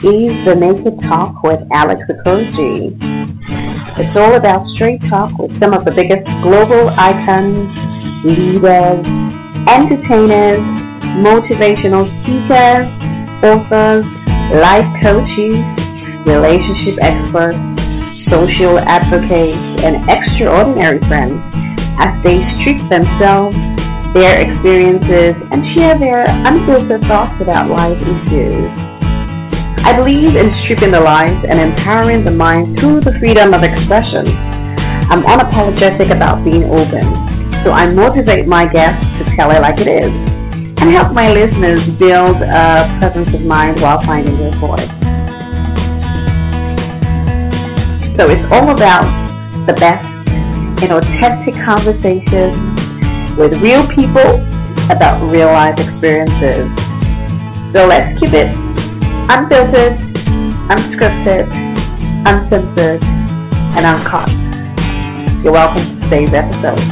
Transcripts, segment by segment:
is the Naked Talk with Alex Okoroji. It's all about straight talk with some of the biggest global icons, leaders, entertainers, motivational speakers, authors, life coaches, relationship experts, social advocates, and extraordinary friends as they strip themselves, their experiences, and share their unfiltered thoughts about life issues. I believe in stripping the lies and empowering the mind through the freedom of expression. I'm unapologetic about being open, so I motivate my guests to tell it like it is and help my listeners build a presence of mind while finding their voice. So it's all about the best in authentic conversations with real people about real life experiences. So let's keep it unfiltered, unscripted, uncensored, and uncut. You're welcome to today's episode.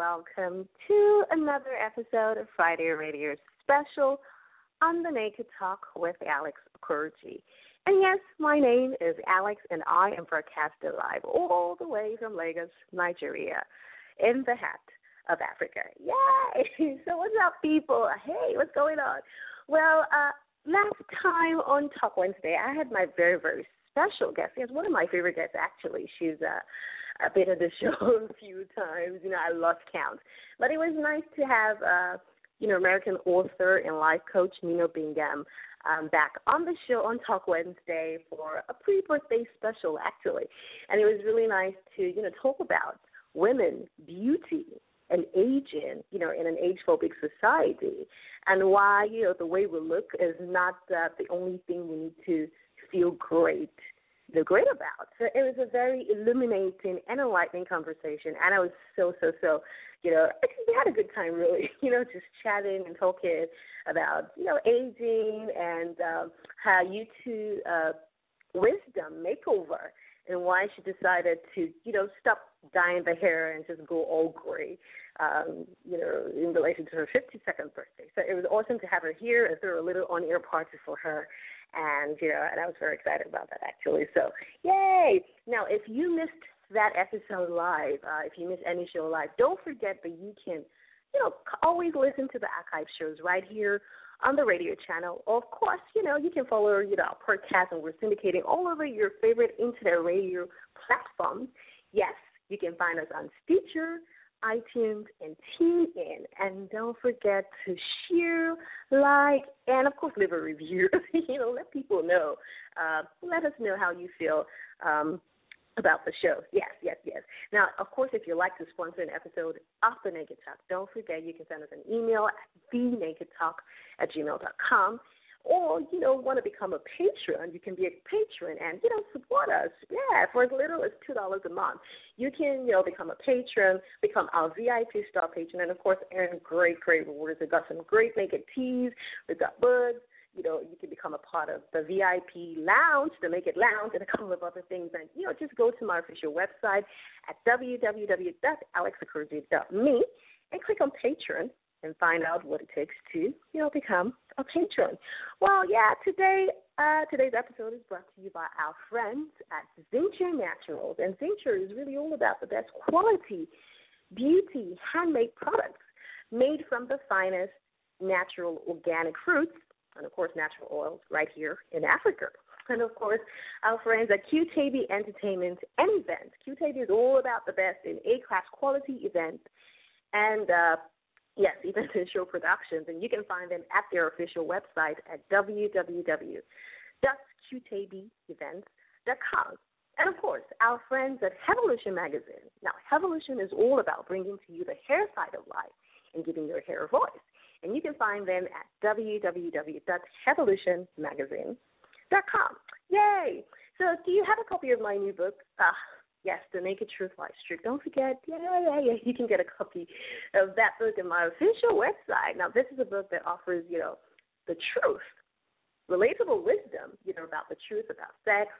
Welcome to another episode of Friday Radio Special on the Naked Talk with Alex Okoroji. And yes, my name is Alex, and I am broadcasted live all the way from Lagos, Nigeria, in the hat of Africa. Yay! So what's up, people? Hey, what's going on? Well, uh, last time on Talk Wednesday, I had my very, very special guest. Yes, one of my favorite guests, actually. She's uh, a been on the show a few times. You know, I lost count. But it was nice to have, uh, you know, American author and life coach Nino Bingham um, back on the show on Talk Wednesday for a pre-birthday special, actually. And it was really nice to, you know, talk about women, beauty, and aging, you know, in an age-phobic society, and why, you know, the way we look is not uh, the only thing we need to feel great the great about. So it was a very illuminating and enlightening conversation, and I was so so so, you know, we had a good time really, you know, just chatting and talking about you know aging and um, how you two uh, wisdom makeover and why she decided to you know stop dyeing the hair and just go all gray. Um, you know, in relation to her 52nd birthday. So it was awesome to have her here and throw a little on-air party for her and you know, and I was very excited about that actually. So, yay! Now, if you missed that episode live, uh, if you missed any show live, don't forget that you can, you know, always listen to the archive shows right here on the radio channel. Of course, you know, you can follow, you know, our podcast, and we're syndicating all over your favorite internet radio platforms. Yes, You can find us on Stitcher, iTunes, and TuneIn. And don't forget to share, like, and of course, leave a review. you know, let people know. Uh, let us know how you feel. Um, about the show. Yes, yes, yes. Now, of course, if you'd like to sponsor an episode of The Naked Talk, don't forget you can send us an email at thenakedtalk at gmail.com or you know want to become a patron, you can be a patron and you know support us. Yeah, for as little as two dollars a month, you can you know become a patron, become our VIP star patron, and of course earn great great rewards. We've got some great naked teas. We've got buds. You know, you can become a part of the VIP lounge, the Naked Lounge, and a couple of other things. And you know, just go to my official website at www.alexokoroji.me and click on Patron and find out what it takes to, you know, become a patron. Well, yeah, today uh, today's episode is brought to you by our friends at Zincher Naturals, and Zincher is really all about the best quality beauty handmade products made from the finest natural organic fruits and of course natural oils right here in Africa. And of course, our friends at QTAB Entertainment and Events. QTAB is all about the best in A-class quality events and uh, Yes, and show productions, and you can find them at their official website at www.qtabevents.com. And of course, our friends at Hevolution Magazine. Now, Hevolution is all about bringing to you the hair side of life and giving your hair a voice. And you can find them at www.hevolutionmagazine.com. Yay! So, do you have a copy of my new book? Uh, Yes, The Naked Truth Life Streak. Don't forget, yeah, yeah, yeah, you can get a copy of that book in my official website. Now, this is a book that offers, you know, the truth, relatable wisdom, you know, about the truth about sex,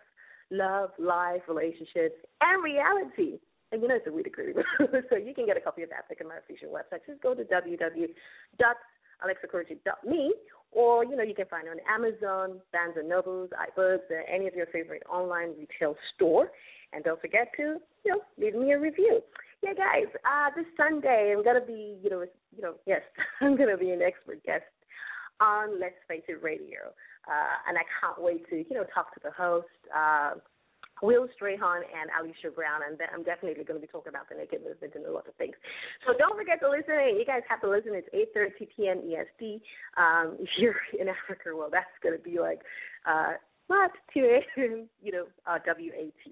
love, life, relationships, and reality. And you know, it's a great book. so you can get a copy of that book in my official website. Just go to www.alexokoroji.me or, you know, you can find it on Amazon, Barnes & Nobles, iBooks, any of your favorite online retail store. And don't forget to, you know, leave me a review. Yeah, guys, uh, this Sunday I'm gonna be, you know, you know, yes, I'm gonna be an expert guest on Let's Face It Radio, uh, and I can't wait to, you know, talk to the host. Uh, Will Strahan and Alicia Brown, and I'm definitely going to be talking about the naked movement and a lot of things. So don't forget to listen. You guys have to listen. It's 8:30 p.m. EST. Um, if you're in Africa, well, that's going to be like uh, what 2 a.m. You know, uh, WAT.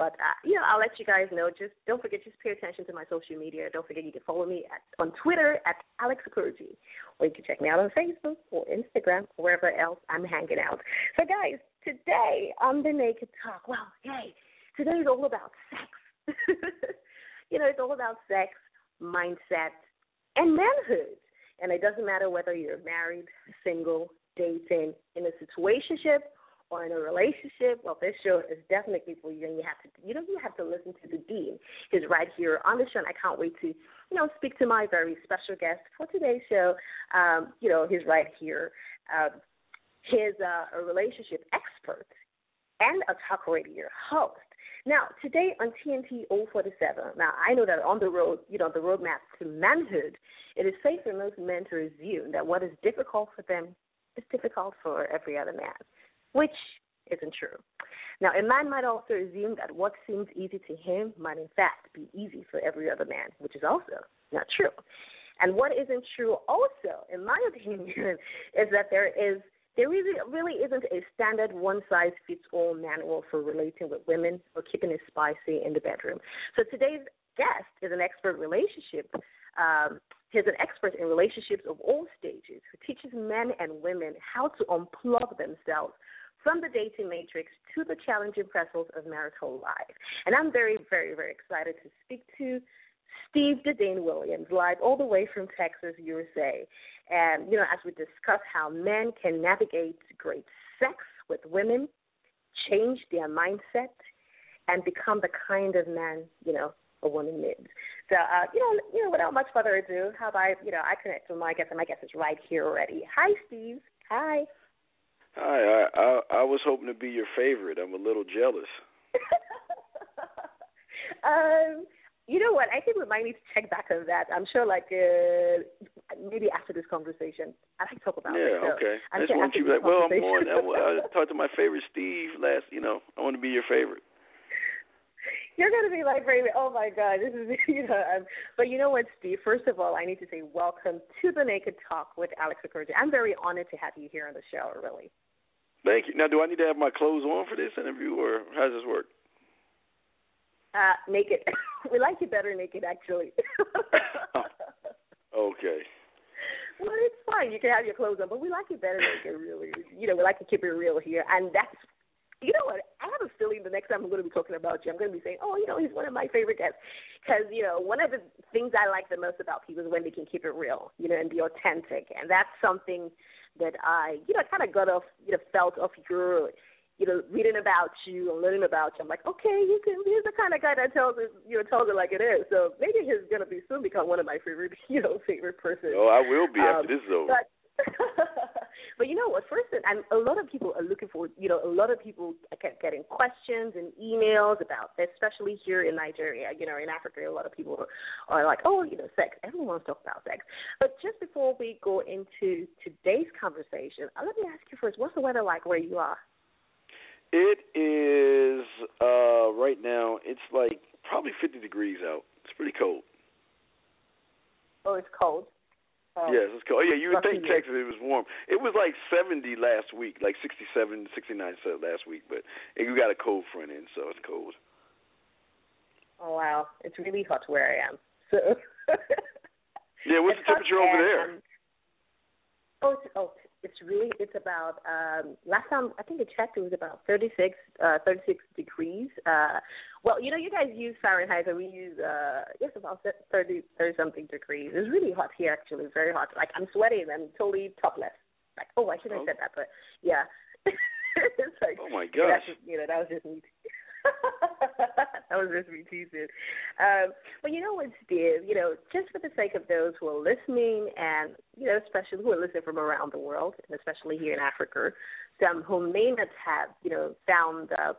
But uh, you know, I'll let you guys know. Just don't forget, just pay attention to my social media. Don't forget, you can follow me at on Twitter at Alex Okoroji, or you can check me out on Facebook or Instagram or wherever else I'm hanging out. So, guys, today on the Naked Talk, well, yay, today is all about sex. you know, it's all about sex, mindset, and manhood. And it doesn't matter whether you're married, single, dating, in a situationship or in a relationship, well, this show is definitely for you, and you have to, you know, you have to listen to the dean. He's right here on the show, and I can't wait to, you know, speak to my very special guest for today's show. Um, you know, he's right here. Um, he's uh, a relationship expert and a talk radio host. Now, today on TNT 047, now I know that on the road, you know, the roadmap to manhood, it is safe for most men to assume that what is difficult for them is difficult for every other man which isn't true. Now, a man might also assume that what seems easy to him might in fact be easy for every other man, which is also not true. And what isn't true also, in my opinion, is that there is there really, really isn't a standard one size fits all manual for relating with women or keeping it spicy in the bedroom. So today's guest is an expert relationship. Um, he's an expert in relationships of all stages who teaches men and women how to unplug themselves from the dating matrix to the challenging pressures of marital life. And I'm very, very, very excited to speak to Steve the Dean Williams, live all the way from Texas, USA. And, you know, as we discuss how men can navigate great sex with women, change their mindset, and become the kind of man, you know, a woman needs. So, uh, you know, you know, without much further ado, how about, you know, I connect with my guest, and my guest is right here already. Hi, Steve. Hi. Hi, I, I I was hoping to be your favorite. I'm a little jealous. um, you know what? I think we might need to check back on that. I'm sure, like uh, maybe after this conversation, I can talk about yeah, it. Yeah, okay. I just want you to be like, well, I'm going. I, I talked to my favorite Steve last. You know, I want to be your favorite. you're gonna be like, oh my God, this is you know. Um, but you know what, Steve? First of all, I need to say welcome to the Naked Talk with Alex Okoroji. I'm very honored to have you here on the show. Really. Thank you. Now, do I need to have my clothes on for this interview, or how does this work? Uh, naked. we like you better naked, actually. oh, okay. Well, it's fine. You can have your clothes on, but we like you better naked, really. You know, we like to keep it real here, and that's. You know what? I have a feeling the next time I'm going to be talking about you, I'm going to be saying, "Oh, you know, he's one of my favorite guests," because you know, one of the things I like the most about people is when they can keep it real, you know, and be authentic, and that's something that I, you know, kind of got off, you know, felt off your you know, reading about you and learning about you, I'm like, okay, you can, he's the kind of guy that tells it, you know, tells it like it is. So maybe he's gonna be soon become one of my favorite, you know, favorite person. Oh, I will be um, after this is over. But, but you know what? First, and a lot of people are looking for, you know, a lot of people get getting questions and emails about, especially here in Nigeria. You know, in Africa, a lot of people are like, oh, you know, sex. Everyone wants to talk about sex. But just before we go into today's conversation, uh, let me ask you first: What's the weather like where you are? It is uh right now. It's like probably 50 degrees out. It's pretty cold. Oh, it's cold. Um, yes, it's cold. Oh, yeah, you would think. Texas it was warm. It was like 70 last week, like 67, 69 last week, but it, we got a cold front in, so it's cold. Oh wow, it's really hot where I am. So. yeah, what's It's the temperature over and, there? um, oh, it's, oh, it's really it's about um last time I think I checked it was about 36 uh 36 degrees. Uh well, you know you guys use Fahrenheit and we use uh yes about 30 30 something degrees. It's really hot here actually. It's very hot. Like I'm sweating. I'm totally topless. Like oh I shouldn't have Oh. said that but yeah. it's like Oh my gosh. you know that was just me. that was just me teasing. Um, but you know what, Steve? You know, just for the sake of those who are listening, and you know, especially who are listening from around the world, and especially here in Africa, some who may not have, you know, found uh,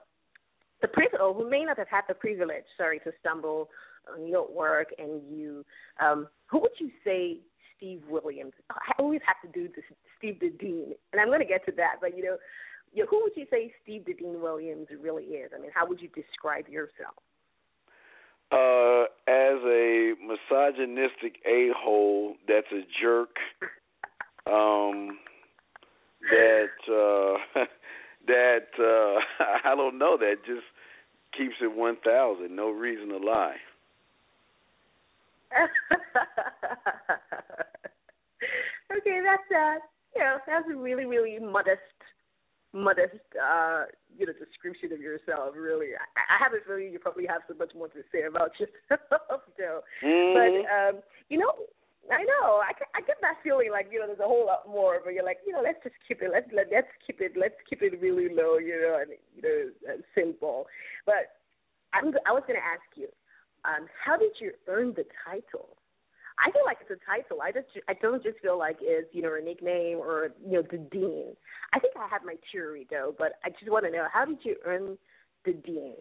the privilege, who may not have had the privilege, sorry, to stumble on your work, and you, um, who would you say? Steve Williams. I always have to do this, Steve the Dean, and I'm going to get to that. But you know, you know, who would you say Steve Dean Williams really is? I mean, how would you describe yourself? Uh, as a misogynistic a hole that's a jerk, um, that uh, that uh, I don't know that just keeps it one thousand. No reason to lie. okay, that's uh, you know, that's a really, really modest, modest, uh, you know, description of yourself. Really, I, I have a feeling you probably have so much more to say about yourself, Joe. But Mhm. um, you know, I know I get, I get that feeling like you know there's a whole lot more, but you're like you know let's just keep it let's let, let's keep it let's keep it really low, you know, and you know and simple. But I'm I was going to ask you, um, how did you earn the title? I feel like it's a title. I just I don't just feel like it's you know a nickname or you know the dean. I think I have my theory though, but I just want to know how did you earn the dean?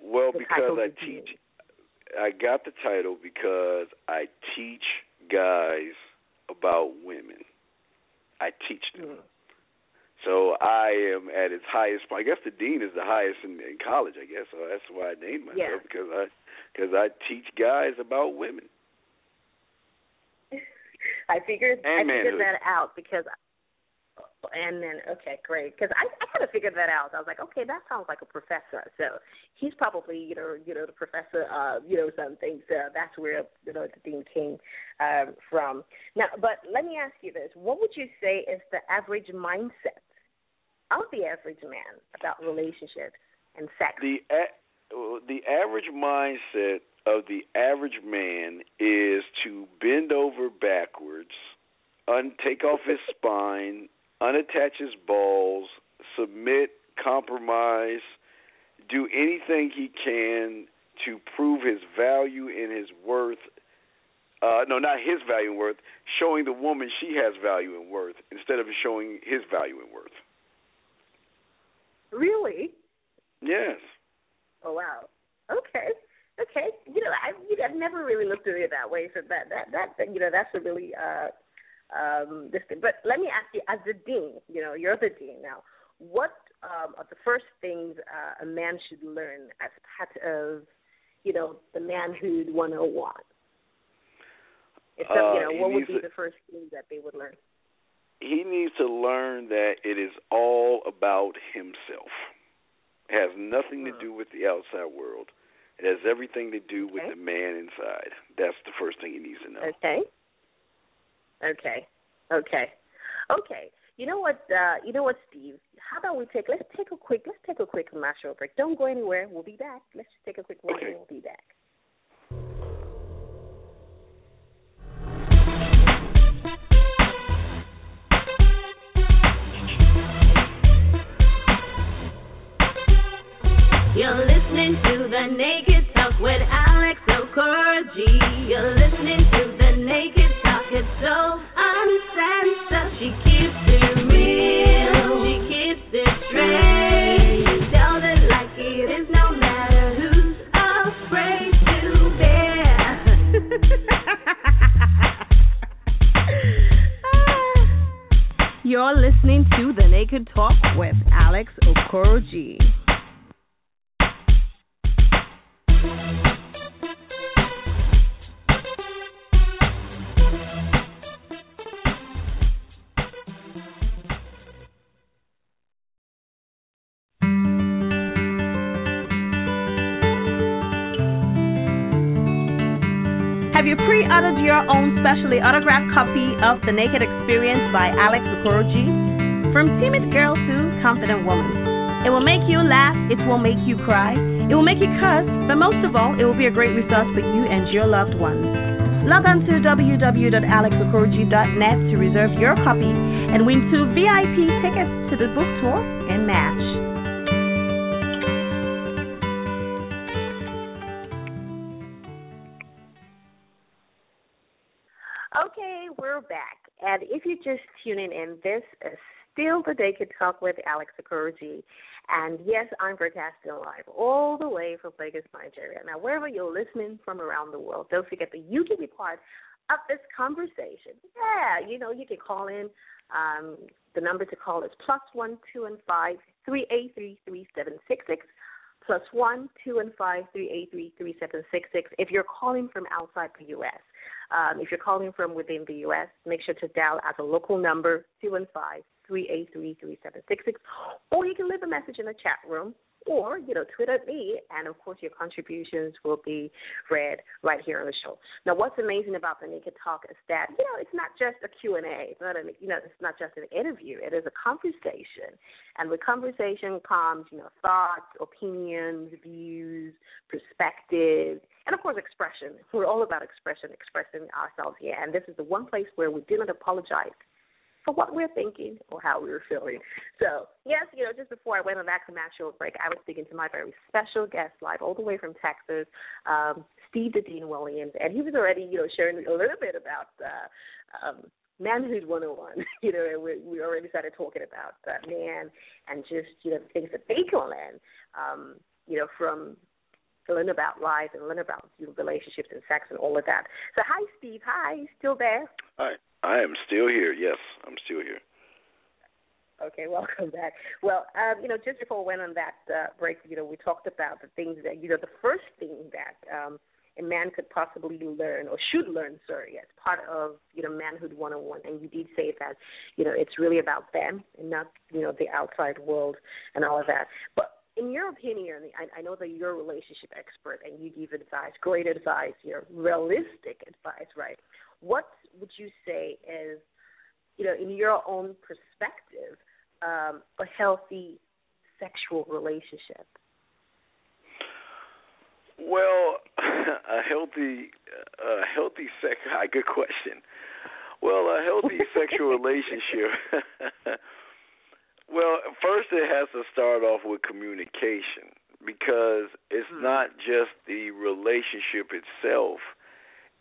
Well, The because I of dean. teach. I got the title because I teach guys about women. I teach them. Mm. So I am at its highest. point. I guess the dean is the highest in, in college. I guess so. That's why I named myself Yeah. because I because I teach guys about women. I figured I And figured manhood. that out because and then okay, great. Because I I kind of figured that out. I was like, okay, that sounds like a professor. So he's probably you know you know the professor uh you know something. So that's where you know the thing came um, from. Now, but let me ask you this: What would you say is the average mindset of the average man about relationships and sex? The a- the average mindset of the average man is to bend over backwards, un- take off his spine, unattach his balls, submit, compromise, do anything he can to prove his value and his worth. Uh, no, not his value and worth. Showing the woman she has value and worth instead of showing his value and worth. Really? Yes. Oh wow. Okay. Okay. You know, I you know, I've never really looked at it that way. So that that that you know that's a really uh um this thing. But let me ask you, as the dean, you know, you're the dean now. What um, of the first things uh, a man should learn as part of, you know, the manhood 101? If some, you Uh, know, what would be to- the first thing that they would learn? he needs to learn that it is all about himself. It has nothing to Hmm. do with the outside world. It has everything to do with Okay. the man inside. That's the first thing he needs to know. Okay. Okay. Okay. Okay. You know what? Uh, you know what, Steve? How about we take? Let's take a quick. Let's take a quick commercial break. Don't go anywhere. We'll be back. Let's just take a quick break. Okay. and We'll be back. You're listening to the Naked Talk with Alex Okoroji. You're listening to the Naked Talk. It's so uncensored. She keeps it real. She keeps it. Tells it like it is, no matter who's afraid to bear. You're listening to The Naked Talk with Alex Okoroji. Your own specially autographed copy of The Naked Experience by Alex Okoroji? From timid girl to confident woman. It will make you laugh, it will make you cry, it will make you cuss, but most of all, it will be a great resource for you and your loved ones. Log on to www.alexokoroji.net to reserve your copy and win two VIP tickets to the book tour and match. And if you're just tuning in, this is still the Naked Talk with Alex Okoroji. And yes, I'm broadcasting live all the way from Lagos, Nigeria. Now, wherever you're listening from around the world, don't forget that you can be part of this conversation. Yeah, you know, you can call in. Um, the number to call is plus one two and five three eight three three seven six six plus one two and five three eight three three seven six six. If you're calling from outside the U.S., um, if you're calling from within the U.S., make sure to dial as a local number two and five three eight three three seven six six, or you can leave a message in the chat room, or you know tweet at me, and of course your contributions will be read right here on the show. Now, what's amazing about the Naked Talk is that you know it's not just a Q and A. It's not a you know it's not just an interview. It is a conversation, and with conversation comes you know thoughts, opinions, views, perspectives. And of course, expression. We're all about expression, expressing ourselves here. And this is the one place where we do not apologize for what we're thinking or how we're feeling. So, yes, you know, just before I went on that commercial break, I was speaking to my very special guest live all the way from Texas, um, Steve the Dean Williams, and he was already, you know, sharing a little bit about uh, um, manhood 101. you know, and we, we already started talking about uh, man and just, you know, the things that they can learn, um, you know, from learn about life and learn about you know, relationships and sex and all of that. So, hi, Steve. Hi, still there? I I am still here. Yes, I'm still here. Okay, welcome back. Well, um, you know, just before we went on that uh, break, you know, we talked about the things that, you know, the first thing that um, a man could possibly learn or should learn, sorry, as part of, you know, manhood 101. And you did say that, you know, it's really about them and not, you know, the outside world and all of that. But in your opinion, I, I know that you're a relationship expert and you give advice, great advice, you know, realistic advice, right? What would you say is, you know, in your own perspective, um, a healthy sexual relationship? Well, a healthy, a healthy sex. Good question. Well, a healthy sexual relationship. well, first it has to start off with communication because it's Hmm. not just the relationship itself;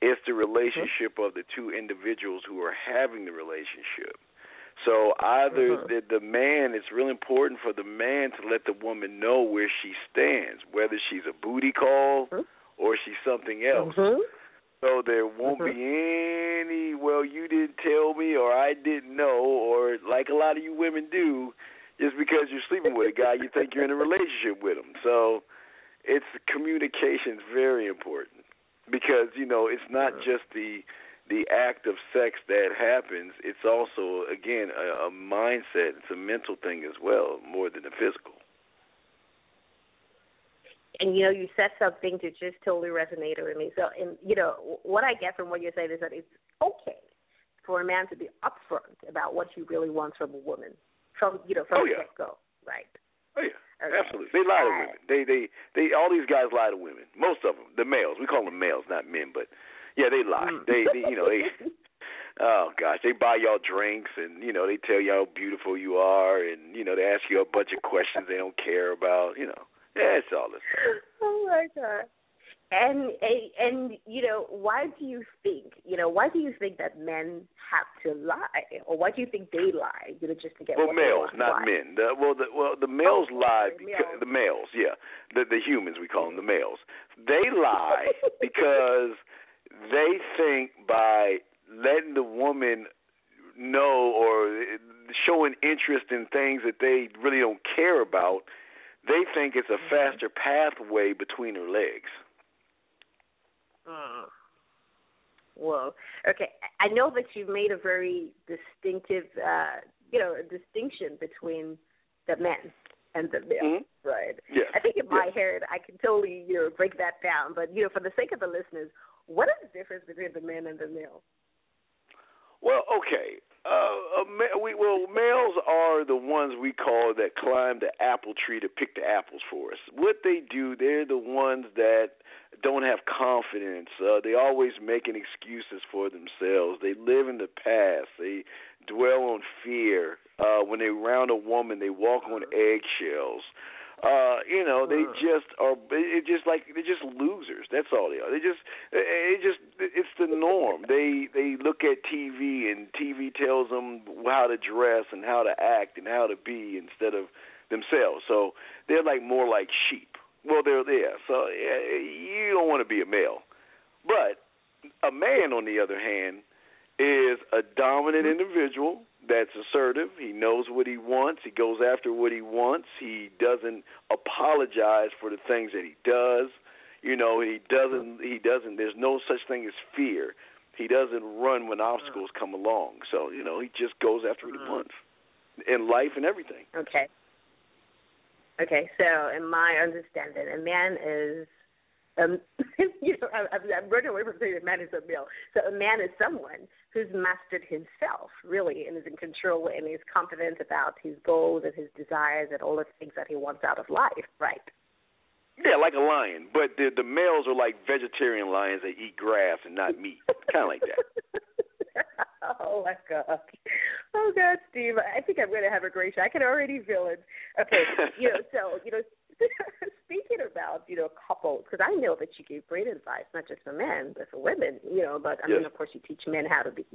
it's the relationship of the two individuals who are having the relationship. So either Mhm. the, the man, it's really important for the man to let the woman know where she stands, whether she's a booty call Mhm. or she's something else. Mm-hmm. So there won't be any, well, you didn't tell me or I didn't know, or like a lot of you women do, just because you're sleeping with a guy, you think you're in a relationship with him. So it's communication is very important because you know it's not just the the act of sex that happens. It's also again a, a mindset. It's a mental thing as well, more than the physical. And you know, you said something that just totally resonated with me. So, and you know, what I get from what you're saying is that it's okay for a man to be upfront about what he really wants from a woman, from you know, from Oh, the get go, right? Oh yeah, Okay. absolutely. They lie to women. They they they all these guys lie to women. Most of them, the males. We call them males, not men, but yeah, they lie. Mm. They, they you know they. Oh gosh, they buy y'all drinks and you know they tell you how beautiful you are and you know they ask you a bunch of questions they don't care about. You know, yeah, it's all this. stuff. oh my god. And and you know, why do you think you know why do you think that men have to lie, or why do you think they lie? You know, just to get Well, males, not Why? men. The, well, the well the males Oh, lie sorry, because males. the males, yeah, the the humans we call them the males. They lie because they think by letting the woman know or showing interest in things that they really don't care about, they think it's a mm-hmm. faster pathway between her legs. Mm. Well, okay. I know that you've made a very distinctive, uh, you know, a distinction between the men and the male, Mhm. right? Yes. I think in my yes. head, I can totally, you know, break that down. But you know, for the sake of the listeners, what is the difference between the men and the male? Well, okay. Uh, ma- we well, males are the ones we call that climb the apple tree to pick the apples for us. What they do, they're the ones that don't have confidence. Uh, they always making excuses for themselves. They live in the past. They dwell on fear. Uh, when they're around a woman, they walk on eggshells. Uh, you know, they just are. It just like they're just losers. That's all they are. They just, it just, it's the norm. They they look at TV and TV tells them how to dress and how to act and how to be instead of themselves. So they're like more like sheep. Well, they're there. So yeah, you don't want to be a male, but a man, on the other hand, is a dominant mm-hmm. individual that's assertive. He knows what he wants. He goes after what he wants. He doesn't apologize for the things that he does. You know, he doesn't. He doesn't. There's no such thing as fear. He doesn't run when mm-hmm. obstacles come along. So you know, he just goes after what he mm-hmm. wants in life and everything. Okay. Okay, so in my understanding, a man is, um, you know, I, I'm running away from saying a man is a male. So a man is someone who's mastered himself, really, and is in control and is confident about his goals and his desires and all the things that he wants out of life, right? Yeah, like a lion, but the the males are like vegetarian lions that eat grass and not meat, kind of like that. oh my god. Oh god, Steve. I think I'm gonna have a great show. I can already feel it. Okay, you know, so you know, speaking about you know couples, because I know that you give great advice, not just for men but for women. You know, but I mean, of course, you teach men how to be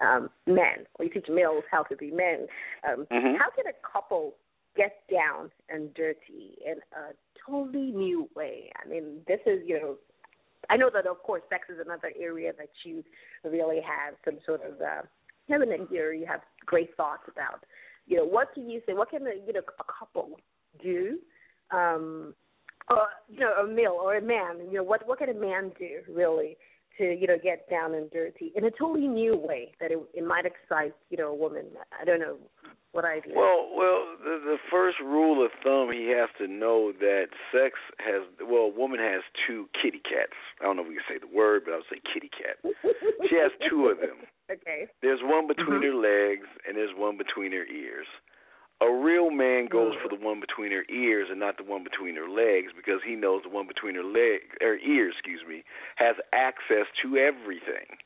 um men, or you teach males how to be men. Um, Mhm. How can a couple get down and dirty in a totally new way? I mean, this is you know I know that of course sex is another area that you really have some sort of uh feminine here you have great thoughts about. You know, what can you say what can a you know a couple do? Um or you know, a male or a man, you know, what what can a man do really to, you know, get down and dirty in a totally new way that it, it might excite, you know, a woman. I don't know what idea. Well, well, the, the first rule of thumb he has to know that sex has well, a woman has two kitty cats. I don't know if we can say the word, but I'll say kitty cat. She has two of them. Okay. There's one between Mhm. her legs and there's one between her ears. A real man goes Mm. for the one between her ears and not the one between her legs because he knows the one between her leg her ears, excuse me, has access to everything.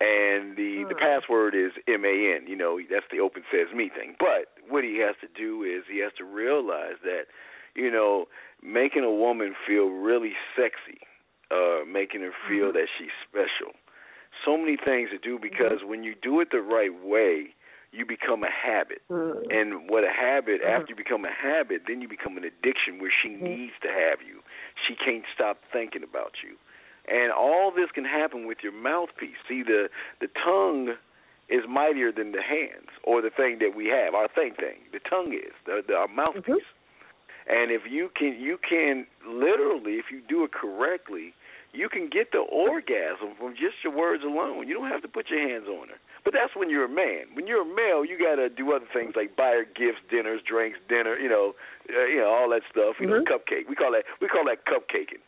And the the Mm. password is M A N. You know, that's the open says me thing. But what he has to do is he has to realize that, you know, making a woman feel really sexy, uh, making her feel that she's special. So many things to do because when you do it the right way, you become a habit. Mm. And what a habit, Mhm. after you become a habit, then you become an addiction where she needs to have you. She can't stop thinking about you. And all this can happen with your mouthpiece. See, the the tongue is mightier than the hands or the thing that we have. Our thing thing, the tongue is the, the our mouthpiece. Mm-hmm. And if you can, you can literally, if you do it correctly, you can get the orgasm from just your words alone. You don't have to put your hands on her. But that's when you're a man. When you're a male, you got to do other things like buy her gifts, dinners, drinks, dinner, you know, uh, you know all that stuff. You Mhm. know, cupcake. We call that we call that cupcaking.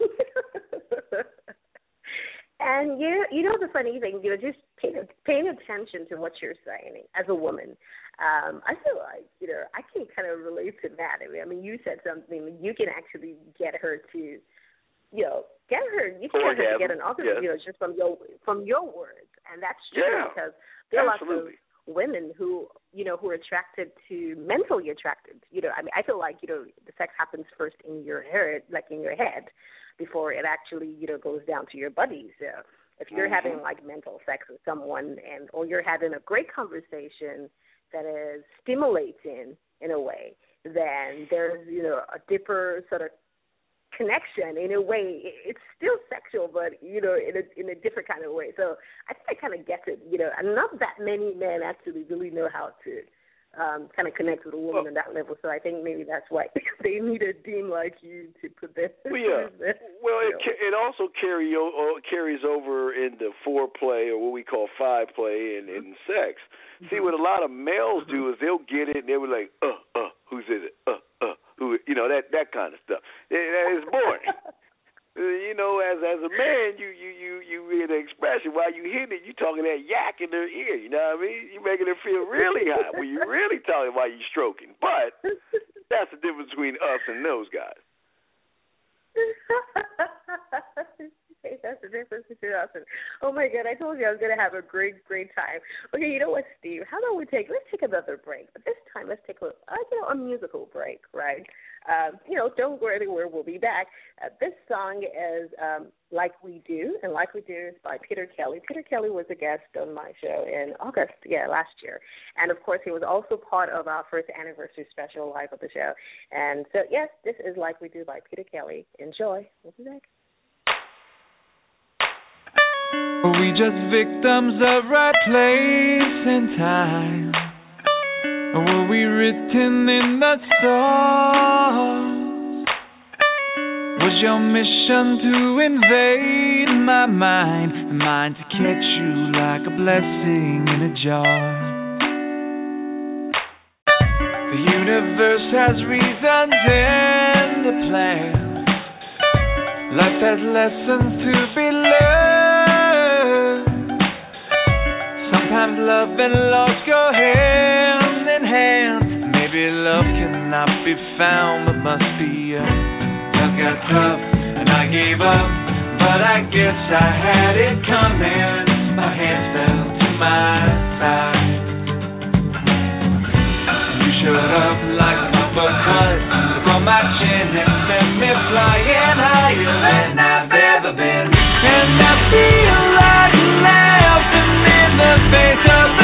and you you know the funny thing, you know, just paying paying attention to what you're saying as a woman. Um, I feel like you know I can kind of relate to that. I mean, I mean, you said something. You can actually get her to, you know, get her. You can get her to get an orgasm, yes. you know, just from your from your words, and that's true Yeah, because there are lots of women who you know who are attracted to mentally attracted. You know, I mean, I feel like you know the sex happens first in your head, like in your head, before it actually you know goes down to your body. So if you're Mhm. having like mental sex with someone and or you're having a great conversation that is stimulating in a way, then there's you know a deeper sort of connection in a way. It's still sexual, but you know in a in a different kind of way. So I think I kind of get it. You know, and not that many men actually really know how to um kind of connect with a woman Well- on that level. So I think maybe that's why they need a dean like you to put this. Well, yeah. Well, it ca- it also carry o- carries over into foreplay or what we call five play and in sex. See, what a lot of males do is they'll get it and they'll be like, uh, uh, who's is it? Uh, uh, who? You know that that kind of stuff. It, it's boring. Uh, you know, as as a man, you you you you get the expression while you hear it. You talking that yak in their ear. You know what I mean? You making it feel really hot when you really talking while you stroking. But that's the difference between us and those guys. Okay, That's the difference between us. Oh my god, I told you I was gonna have a great, great time. Okay, you know what, Steve? How about we take let's take another break, but this time let's take a uh, you know a musical break, right? Um, you know, don't go anywhere. We'll be back. Uh, this song is um, "Like We Do," and "Like We Do" is by Peter Kelly. Peter Kelly was a guest on my show in August, yeah, last year, and of course he was also part of our first anniversary special live of the show. And so, yes, this is "Like We Do" by Peter Kelly. Enjoy. We'll be back. Are we just victims of right place and time? Or were we written in the stars? Was your mission to invade my mind and mine to catch you like a blessing in a jar? The universe has reasons and a plan. Life has lessons to be learned. Sometimes love and loss go hand in hand. Maybe love cannot be found, but must be earned. Love got tough and I gave up, but I guess I had it coming. My hands fell to my side. You showed up like a uppercut from my chin and sent me flying higher than I've ever been. And I feel the face of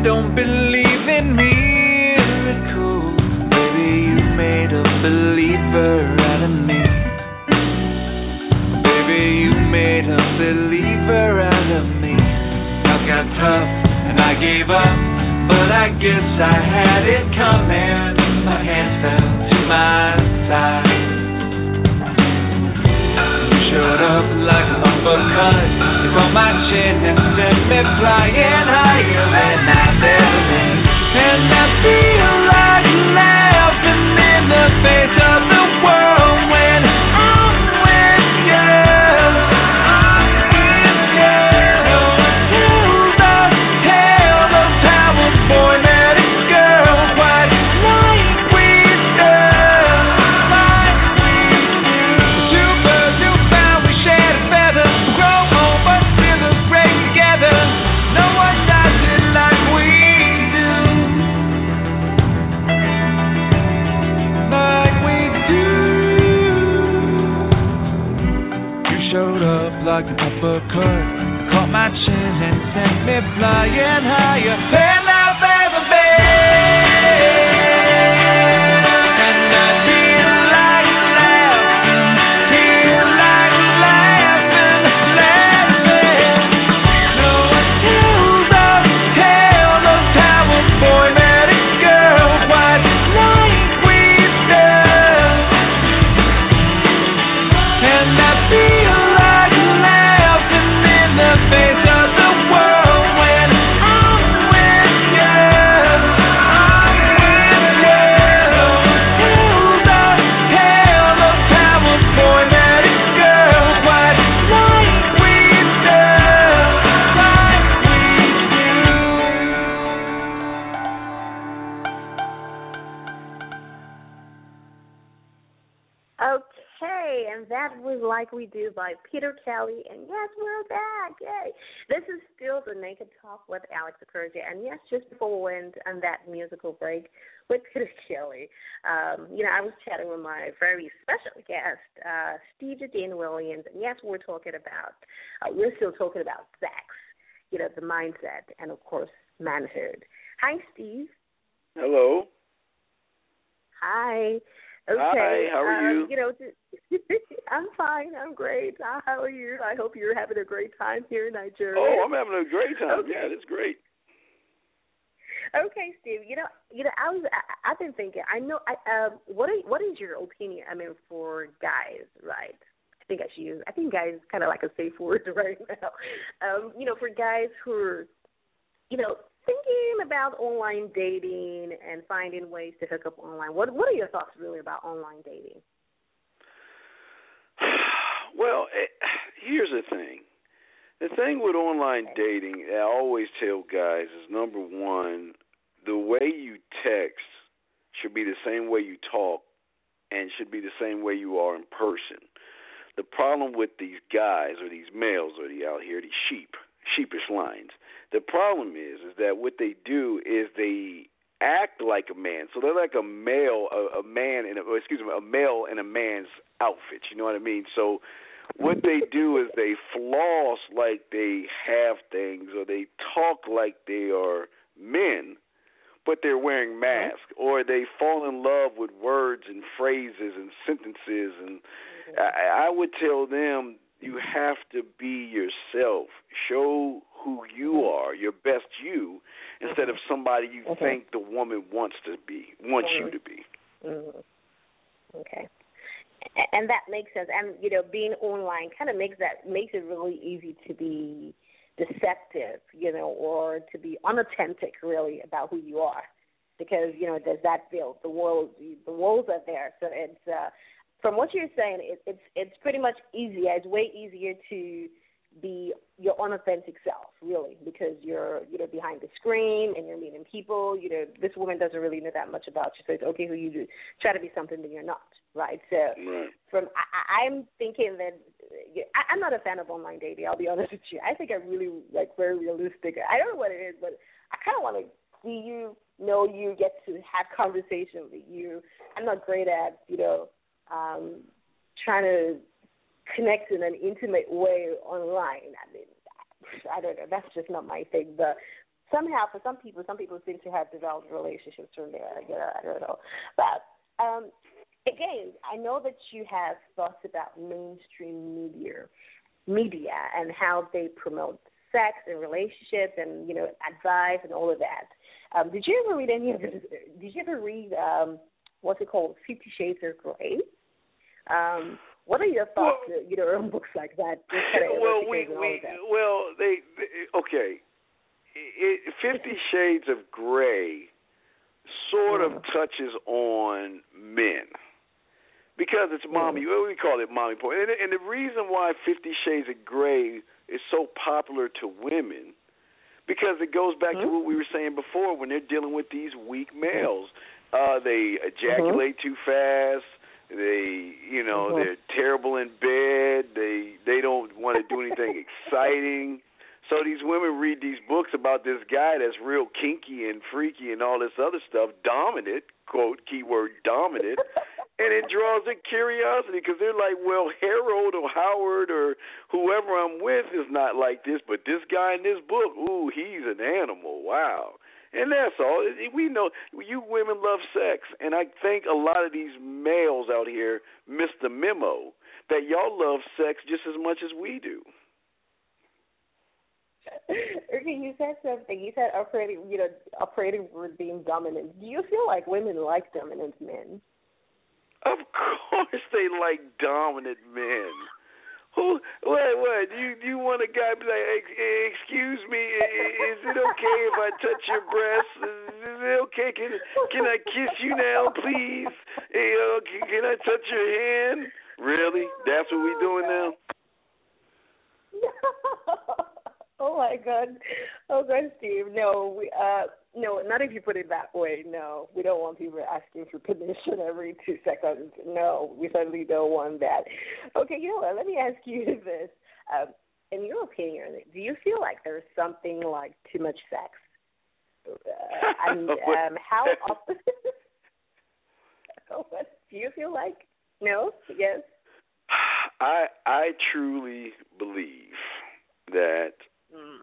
don't believe in miracles. Baby, you made a believer out of me. Baby, you made a believer out of me. I got tough and I gave up, but I guess I had it coming. My hands fell to my side. Showed up like a uppercut from my chin and sent me flying higher than I've ever been. And I Talk with Alex Okoroji. And yes, just before we went on that musical break with Peter Kelly, um, you know, I was chatting with my very special guest, uh, Steve the Dean Williams. And yes, we're talking about, uh, we're still talking about sex, you know, the mindset, and of course, manhood. Hi, Steve. Hello. Hi. Okay. Hi, how are um, you? You know, I'm fine. I'm great. How are you? I hope you're having a great time here in Nigeria. Oh, I'm having a great time. Okay. Yeah, that's great. Okay, Steve. You know, you know, I was, I, I've been thinking. I know. I um, what is, what is your opinion? I mean, for guys, right? I think I should use. I think guys kind of like a safe word right now. Um, you know, for guys who are, you know, thinking about online dating and finding ways to hook up online. What What are your thoughts really about online dating? Well, eh, here's the thing. The thing with online dating, I always tell guys is number one, the way you text should be the same way you talk and should be the same way you are in person. The problem with these guys or these males or the out here, these sheep, sheepish lines, the problem is is that what they do is they act like a man. So they're like a male, a, a man in a, excuse me, a male in a man's outfit. You know what I mean? So what they do is they floss like they have things, or they talk like they are men, but they're wearing masks, mm-hmm. or they fall in love with words and phrases and sentences. And mm-hmm. I, I would tell them you have to be yourself. Show who you are, your best you, instead of somebody you Okay. think the woman wants to be, wants you to be. hmm Okay. And that makes sense. And you know, being online kind of makes that makes it really easy to be deceptive, you know, or to be unauthentic, really, about who you are, because you know there's that build. The world, the walls are there. So it's uh, from what you're saying, it, it's it's pretty much easier. It's way easier to be your unauthentic self, really, because you're you know behind the screen and you're meeting people. You know, this woman doesn't really know that much about you, so it's okay who you do. Try to be something that you're not, right? So Right. from I, I'm thinking that I, I'm not a fan of online dating. I'll be honest with you. I think I'm really like very realistic. I don't know what it is, but I kind of want to see you, know you, get to have conversation with you. I'm not great at you know um trying to connect in an intimate way online. I mean, I don't know. That's just not my thing. But somehow, for some people, some people seem to have developed relationships from there. You know, I don't know. But um, again, I know that you have thoughts about mainstream media, media, and how they promote sex and relationships, and you know, advice and all of that. Um, did you ever read any of this? Did you ever read um, what's it called, Fifty Shades of Grey? Um, what are your thoughts, uh, you know, on books like that? Kind of well, we, we that. well, they, they okay. It, Fifty Shades of Grey sort of touches on men because it's mommy. What we call it mommy porn, and, and the reason why Fifty Shades of Grey is so popular to women because it goes back to what we were saying before when they're dealing with these weak males. Uh, they ejaculate too fast. They, you know, Mhm. they're terrible in bed. They they don't want to do anything exciting. So these women read these books about this guy that's real kinky and freaky and all this other stuff, dominant, quote, keyword dominant, and it draws their curiosity because they're like, well, Harold or Howard or whoever I'm with is not like this, but this guy in this book, ooh, he's an animal. Wow. And that's all. We know you women love sex, and I think a lot of these males out here miss the memo that y'all love sex just as much as we do. Okay, you said something. You said operating, you know, operating with being dominant. Do you feel like women like dominant men? Of course, they like dominant men. Who? What? What? Do you you want a guy be like, excuse me, is it okay if I touch your breast? Is it okay? Can can I kiss you now, please? Hey, uh, can, can I touch your hand? Really? That's what we doing now? oh my god. Oh god, Steve. No, we uh no, not if you put it that way. No, we don't want people asking for permission every two seconds. No, we certainly don't want that. Okay, you know what? Let me ask you this. Um, in your opinion, do you feel like there's something like too much sex? Uh, and um, how often? what do you feel like? No. Yes. I I truly believe that Mm.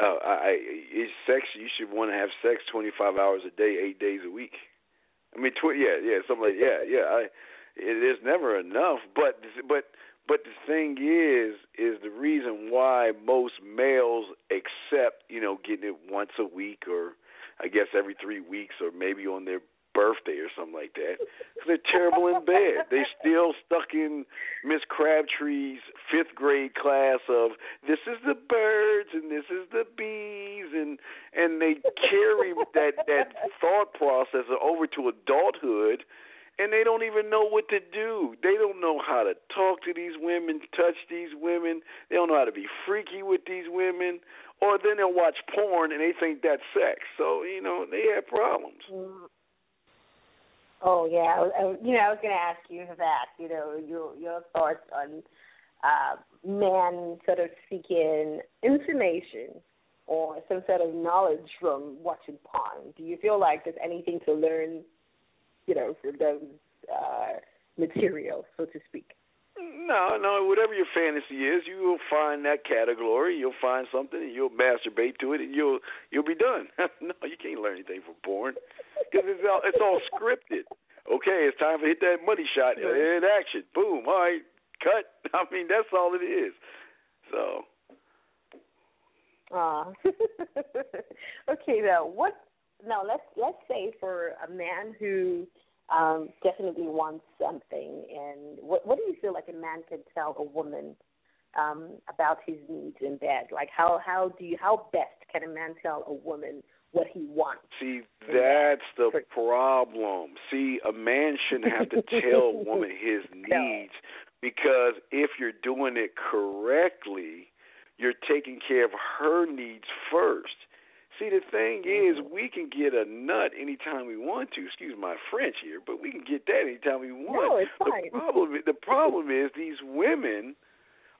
uh, I it's sex. You should want to have sex 25 hours a day, eight days a week. I mean, tw- yeah, yeah, something like yeah, yeah. I it is never enough, but but but the thing is, is the reason why most males accept, you know, getting it once a week or I guess every three weeks or maybe on their birthday or something like that. They're terrible in bed. They're still stuck in Miss Crabtree's fifth grade class of this is the birds and this is the bees and and they carry that that thought process over to adulthood and they don't even know what to do. They don't know how to talk to these women, touch these women. They don't know how to be freaky with these women. Or then they'll watch porn and they think that's sex. So, you know, they have problems. Mm. Oh yeah, I, I, you know, I was going to ask you that. You know, your your thoughts on uh, men sort of seeking information or some sort of knowledge from watching porn. Do you feel like there's anything to learn, you know, from those uh, materials, so to speak? No, no. Whatever your fantasy is, you will find that category. You'll find something, and you'll masturbate to it, and you'll you'll be done. no, you can't learn anything from porn because it's all it's all scripted. Okay, it's time to hit that money shot in action. Boom. All right, cut. I mean, that's all it is. So. Ah. okay, now what? Now let's let's say for a man who um, definitely wants something, and what what do you feel like a man can tell a woman um, about his needs in bed? Like how how do you how best can a man tell a woman what he wants? See, that's the problem. See, a man shouldn't have to tell a woman his needs because if you're doing it correctly, you're taking care of her needs first. See, the thing is, mm-hmm. we can get a nut anytime we want to. Excuse my French here, but we can get that anytime we want. No, it's fine. The problem, the problem is these women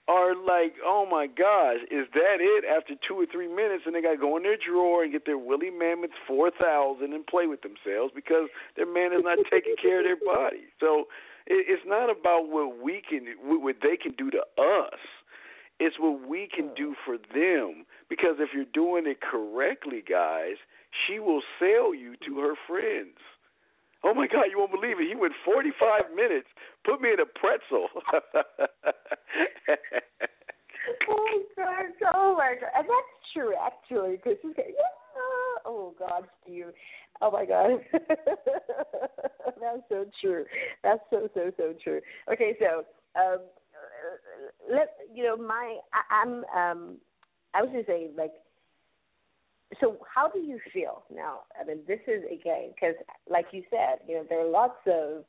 are like, oh my gosh, is that it? After two or three minutes, and they got to go in their drawer and get their Willie Mammoth four thousand and play with themselves because their man is not taking care of their body. So it, it's not about what we can, what they can do to us. It's what we can mm. do for them. Because if you're doing it correctly, guys, she will sell you to her friends. Oh my God, you won't believe it. He went 45 minutes, put me in a pretzel. oh God! Oh my God! And that's true, actually, because he's getting, yeah. Oh God, Steve. Oh my God. that's so true. That's so so so true. Okay, so um, let you know my I, I'm um I was just saying like so how do you feel now? I mean, this is again because, like you said, you know, there are lots of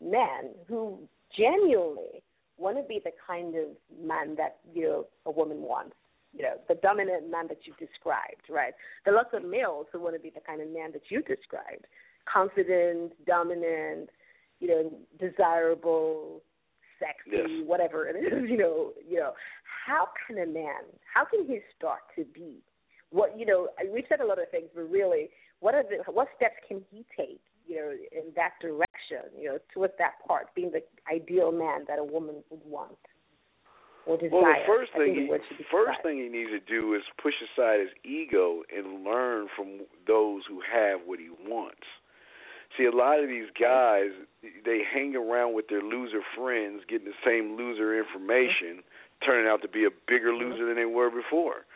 men who genuinely want to be the kind of man that you know a woman wants. You know, the dominant man that you described, right? There are lots of males who want to be the kind of man that you described: confident, dominant, you know, desirable, sexy, Yes. whatever it is. You know, you know, how can a man? How can he start to be? what you know we've said a lot of things but really what are the what steps can he take you know, in that direction, you know, towards that part, being the ideal man that a woman would want. Well, the first thing he is what should be first thing he needs to do is push aside his ego and learn from those who have what he wants. See, a lot of these guys, they hang around with their loser friends, getting the same loser information, turning out to be a bigger loser than they were before.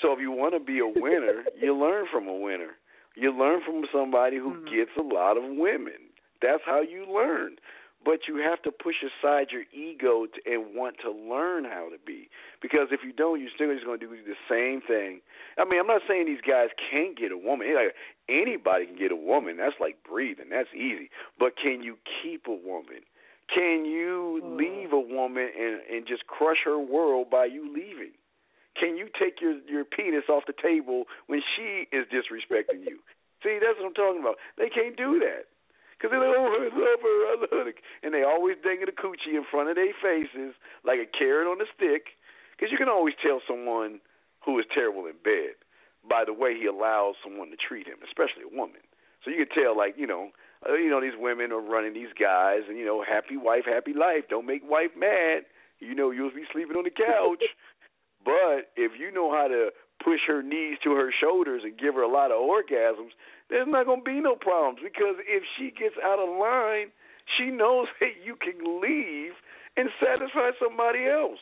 So if you want to be a winner, you learn from a winner. You learn from somebody who mm-hmm. gets a lot of women. That's how you learn. But you have to push aside your ego to, and want to learn how to be. Because if you don't, you're still just going to do the same thing. I mean, I'm not saying these guys can't get a woman. Like, anybody can get a woman. That's like breathing. That's easy. But can you keep a woman? Can you mm. leave a woman and and just crush her world by you leaving? Can you take your your penis off the table when she is disrespecting you? See, that's what I'm talking about. They can't do that. Because they're like, oh, I love her, I love her. And they always dinging a coochie in front of their faces like a carrot on a stick. Because you can always tell someone who is terrible in bed by the way he allows someone to treat him, especially a woman. So you can tell, like, you know, uh, you know, these women are running these guys, and you know, happy wife, happy life. Don't make wife mad. You know, you'll be sleeping on the couch. but if you know how to push her knees to her shoulders and give her a lot of orgasms, there's not going to be no problems because if she gets out of line, she knows that you can leave and satisfy somebody else.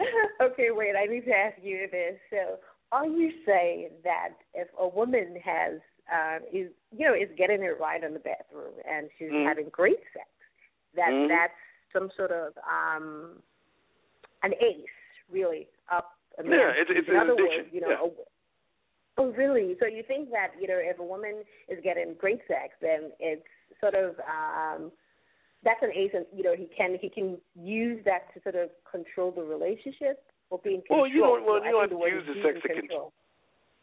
okay, wait. I need to ask you this. So, are you saying that if a woman has um, is you know is getting it right in the bathroom and she's Mhm. having great sex, that Mhm. that's some sort of um, an ace, really up. A Yeah, it's- it's in an addiction, words, you know. yeah. A, oh, really? So you think that you know if a woman is getting great sex, then it's sort of um, that's an ace, and you know he can he can use that to sort of control the relationship or be in control. Well, you don't- well, I you don't have to use the sex to con- control.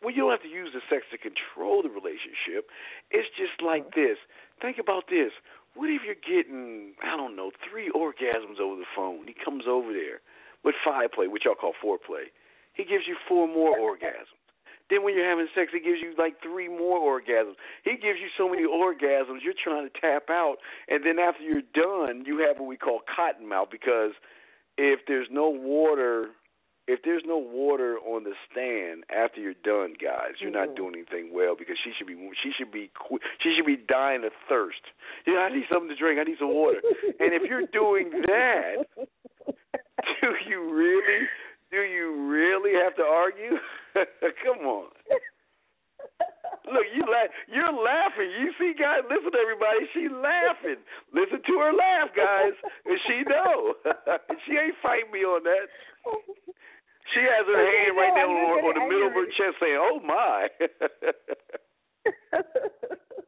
Well, you don't have to use the sex to control the relationship. It's just like this. Think about this. What if you're getting, I don't know, three orgasms over the phone? He comes over there with five play, which y'all call foreplay. He gives you four more orgasms. Then when you're having sex, he gives you like three more orgasms. He gives you so many orgasms, you're trying to tap out. And then after you're done, you have what we call cotton mouth because if there's no water if there's no water on the stand after you're done, guys, you're not mm-hmm. doing anything well because she should be she should be she should be dying of thirst. You know, I need something to drink. I need some water. and if you're doing that, do you really do you really have to argue? Come on. Look, you laugh. You're laughing. You see, guys. Listen, to everybody. She's laughing. Listen to her laugh, guys. And she know. she ain't fighting me on that. She has her Okay, hand right no, now on, on the middle of her chest, saying, "Oh my."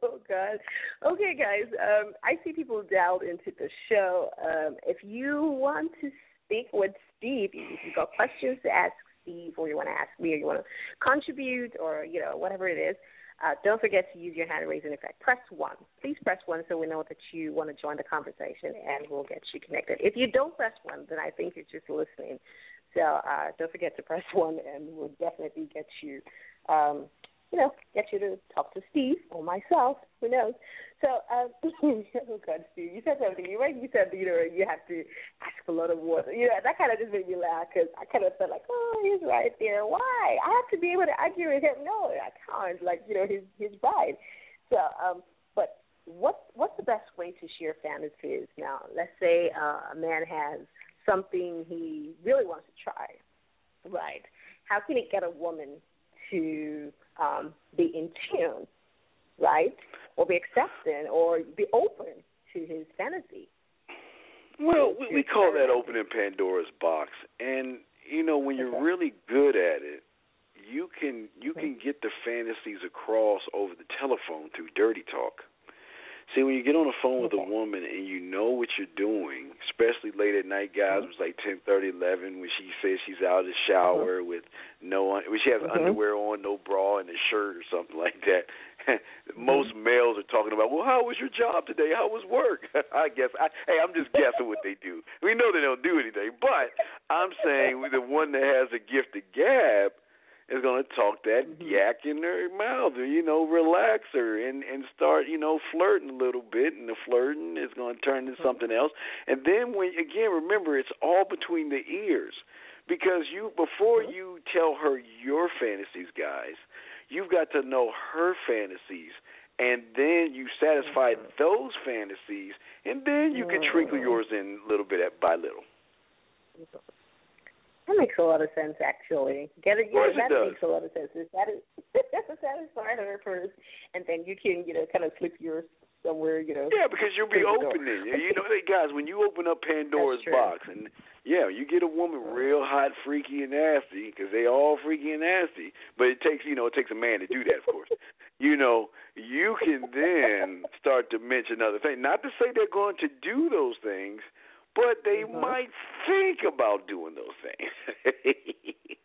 oh God. Okay, guys. Um, I see people dialed into the show. Um, if you want to speak with Steve, if you've got questions to ask Steve, or you want to ask me, or you want to contribute, or you know whatever it is, uh, don't forget to use your hand raising effect. Press one. Please press one so we know that you want to join the conversation, and we'll get you connected. If you don't press one, then I think you're just listening. So uh, don't forget to press one, and we'll definitely get you, um, you know, get you to talk to Steve or myself. Who knows? So, um, oh God, Steve, you said something. You right? You said you know you have to ask for a lot of water. You know that kind of just made me laugh because I kind of felt like, oh, he's right there. Why? I have to be able to argue with him. No, I can't. Like you know, he's he's right. So, um, but what what's the best way to share fantasies now? Let's say uh, a man has something he really wants to try, right? How can he get a woman to um, be in tune, right, or be accepting, or be open to his fantasy? Well, we, we call that opening Pandora's box, and you know when you're really good at it, you can you can get the fantasies across over the telephone through dirty talk. See, when you get on the phone with a woman and you know what you're doing, especially late at night, guys, mm-hmm. it was like ten thirty, eleven, when she says she's out of the shower mm-hmm. with no, un- when she has Mhm. underwear on, no bra, and a shirt or something like that. Most mm-hmm. males are talking about, well, how was your job today? How was work? I guess, I, hey, I'm just guessing what they do. We know they don't do anything, but I'm saying the one that has a gift of gab, is going to talk that Mm-hmm. yak in her mouth, or you know, relax her and and start you know flirting a little bit, and the flirting is going to turn Mm-hmm. into something else. And then when again, remember, it's all between the ears, because you before Mm-hmm. you tell her your fantasies, guys, you've got to know her fantasies. And then you satisfy Mm-hmm. those fantasies, and then you can trickle yours in a little bit by little. That makes a lot of sense, actually. Get it? Of yeah, that does. makes a lot of sense. Is that is satisfy her first, and then you can, you know, kind of slip yours somewhere, you know. Yeah, because you'll be through the door. opening. You know, hey, guys, when you open up Pandora's box, and yeah, you get a woman real hot, freaky, and nasty, because they all freaky and nasty. But it takes, you know, it takes a man to do that, of course. you know, you can then start to mention other things. Not to say they're going to do those things, but they Mhm. might think about doing those things.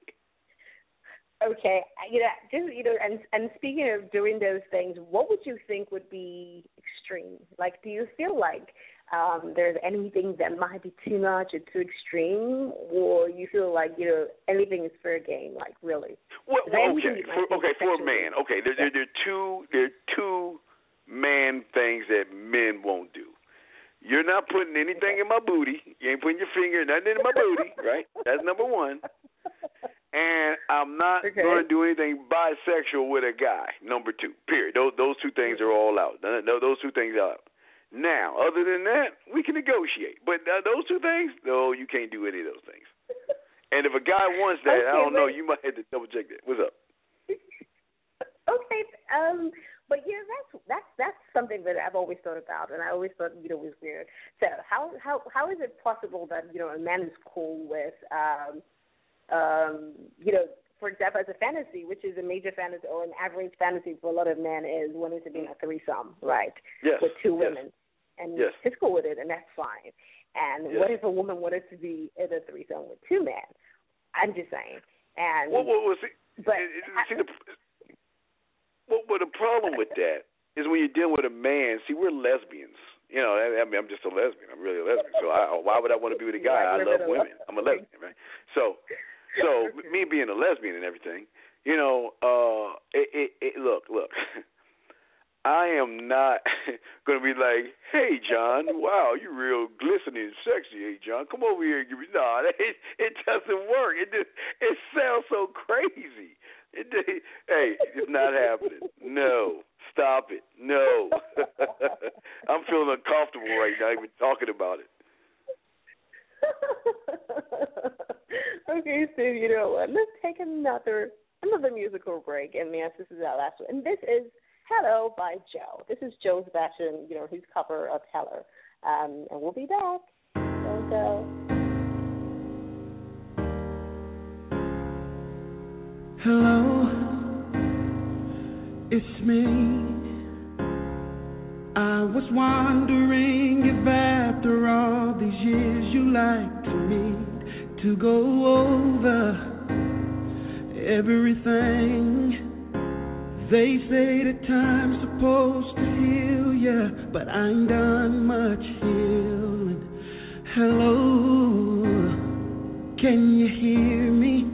Okay, you know, just you know, and and speaking of doing those things, what would you think would be extreme? Like, do you feel like um there's anything that might be too much or too extreme, or you feel like you know anything is fair game? Like, really? Well, well, okay, for, okay, for a man, okay, there, there, there are two, there are two man things that men won't do. You're not putting anything in my booty. You ain't putting your finger nothing in my booty, right? That's number one. And I'm not Okay. going to do anything bisexual with a guy. Number two. Period. Those those two things are all out. Th- Those two things are out. Now, other than that, we can negotiate. But uh, those two things, no, you can't do any of those things. And if a guy wants that, I don't know. You might have to double check that. What's up? Okay, um, but yeah, that's that's that's something that I've always thought about, and I always thought you know was weird. So how how how is it possible that you know a man is cool with um um you know for example as a fantasy, which is a major fantasy or an average fantasy for a lot of men is wanting to be in a threesome, right? Yes. With two women, yes. and Yes. he's cool with it, and that's fine. And Yes. what if a woman wanted to be in a threesome with two men? I'm just saying. And Well, well, well see, but it- it- see the, well, well, the problem with that is when you're dealing with a man. See, we're lesbians. You know, I, I mean, I'm just a lesbian. I'm really a lesbian. So I, why would I want to be with a guy? I love women. I'm a lesbian, right? So, so me being a lesbian and everything, you know, uh, it, it, it look, look. I am not going to be like, "Hey, John, wow, you're real glistening and sexy. Hey, John, come over here and give me." No, it it doesn't work. It just it sounds so crazy. Hey, it's not happening. No, stop it. No, I'm feeling uncomfortable right now even talking about it. okay, so you know what? Let's take another another musical break, and yes, this is our last one. And this is "Hello" by Joe. This is Joe Sebastian, you know, his cover of "Heller." um, and we'll be back. Go. Hello, it's me. I was wondering if after all these years you like to meet to go over everything. They say that time's supposed to heal ya, but I ain't done much healing. Hello, can you hear me?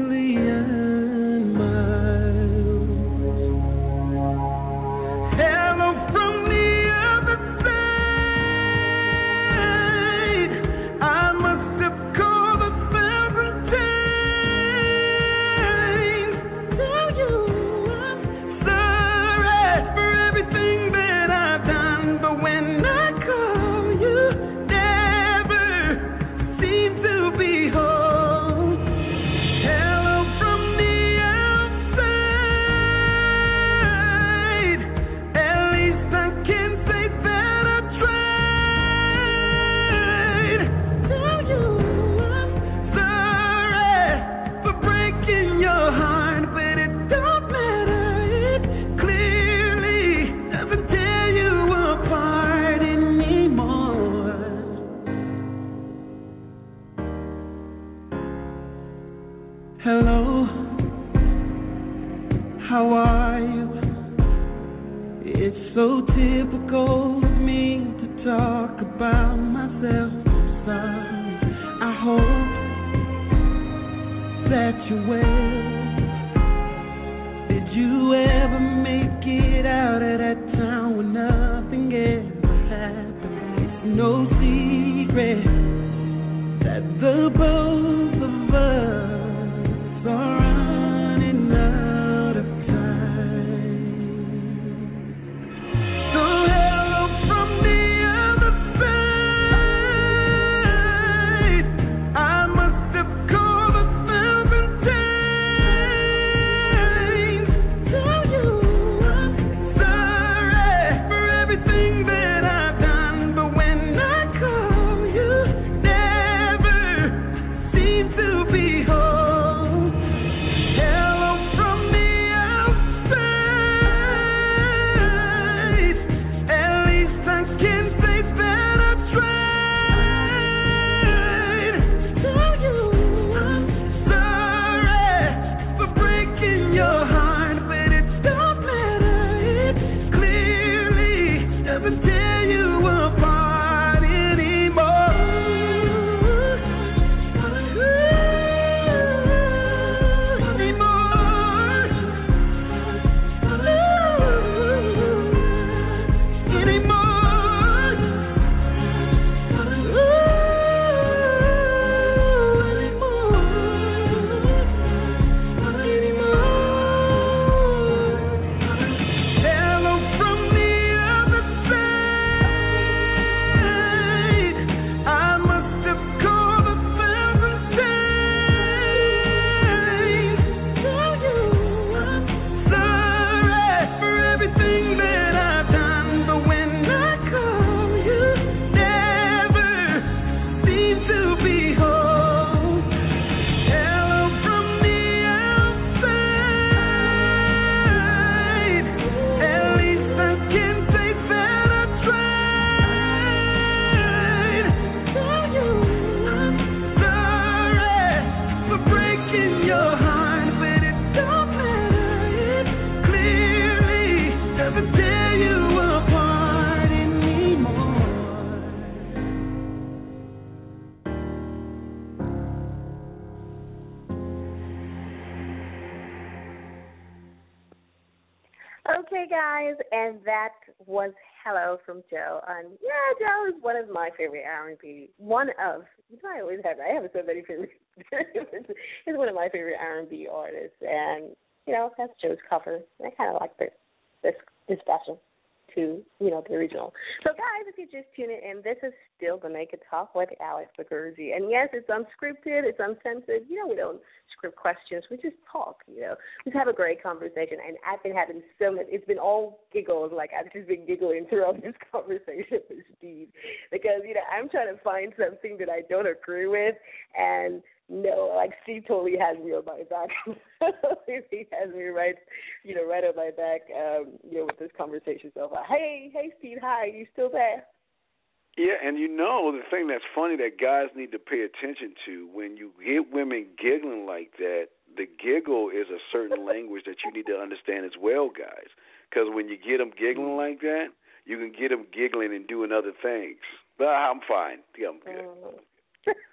My favorite R&B. One of, you know, I always have. I have so many favorite. He's one of my favorite R&B artists, and you know, that's Joe's cover. I kind of like this this special to you know the original. So, guys, if you're just tuning in, this is still the Naked Talk with Alex Okoroji. And yes, it's unscripted, it's uncensored. You know, we don't script questions. We just talk. You know, we just have a great conversation. And I've been having so much. It's been all giggles. Like I've just been giggling throughout this conversation with Steve because you know I'm trying to find something that I don't agree with and. No, like Steve totally has me on my back. he has me right, you know, right on my back. Um, you know, with this conversation so far. Hey, hey, Steve, hi, you still there? Yeah, and you know the thing that's funny that guys need to pay attention to when you get women giggling like that. The giggle is a certain language that you need to understand as well, guys. Because when you get them giggling like that, you can get them giggling and doing other things. But I'm fine. Yeah, I'm good.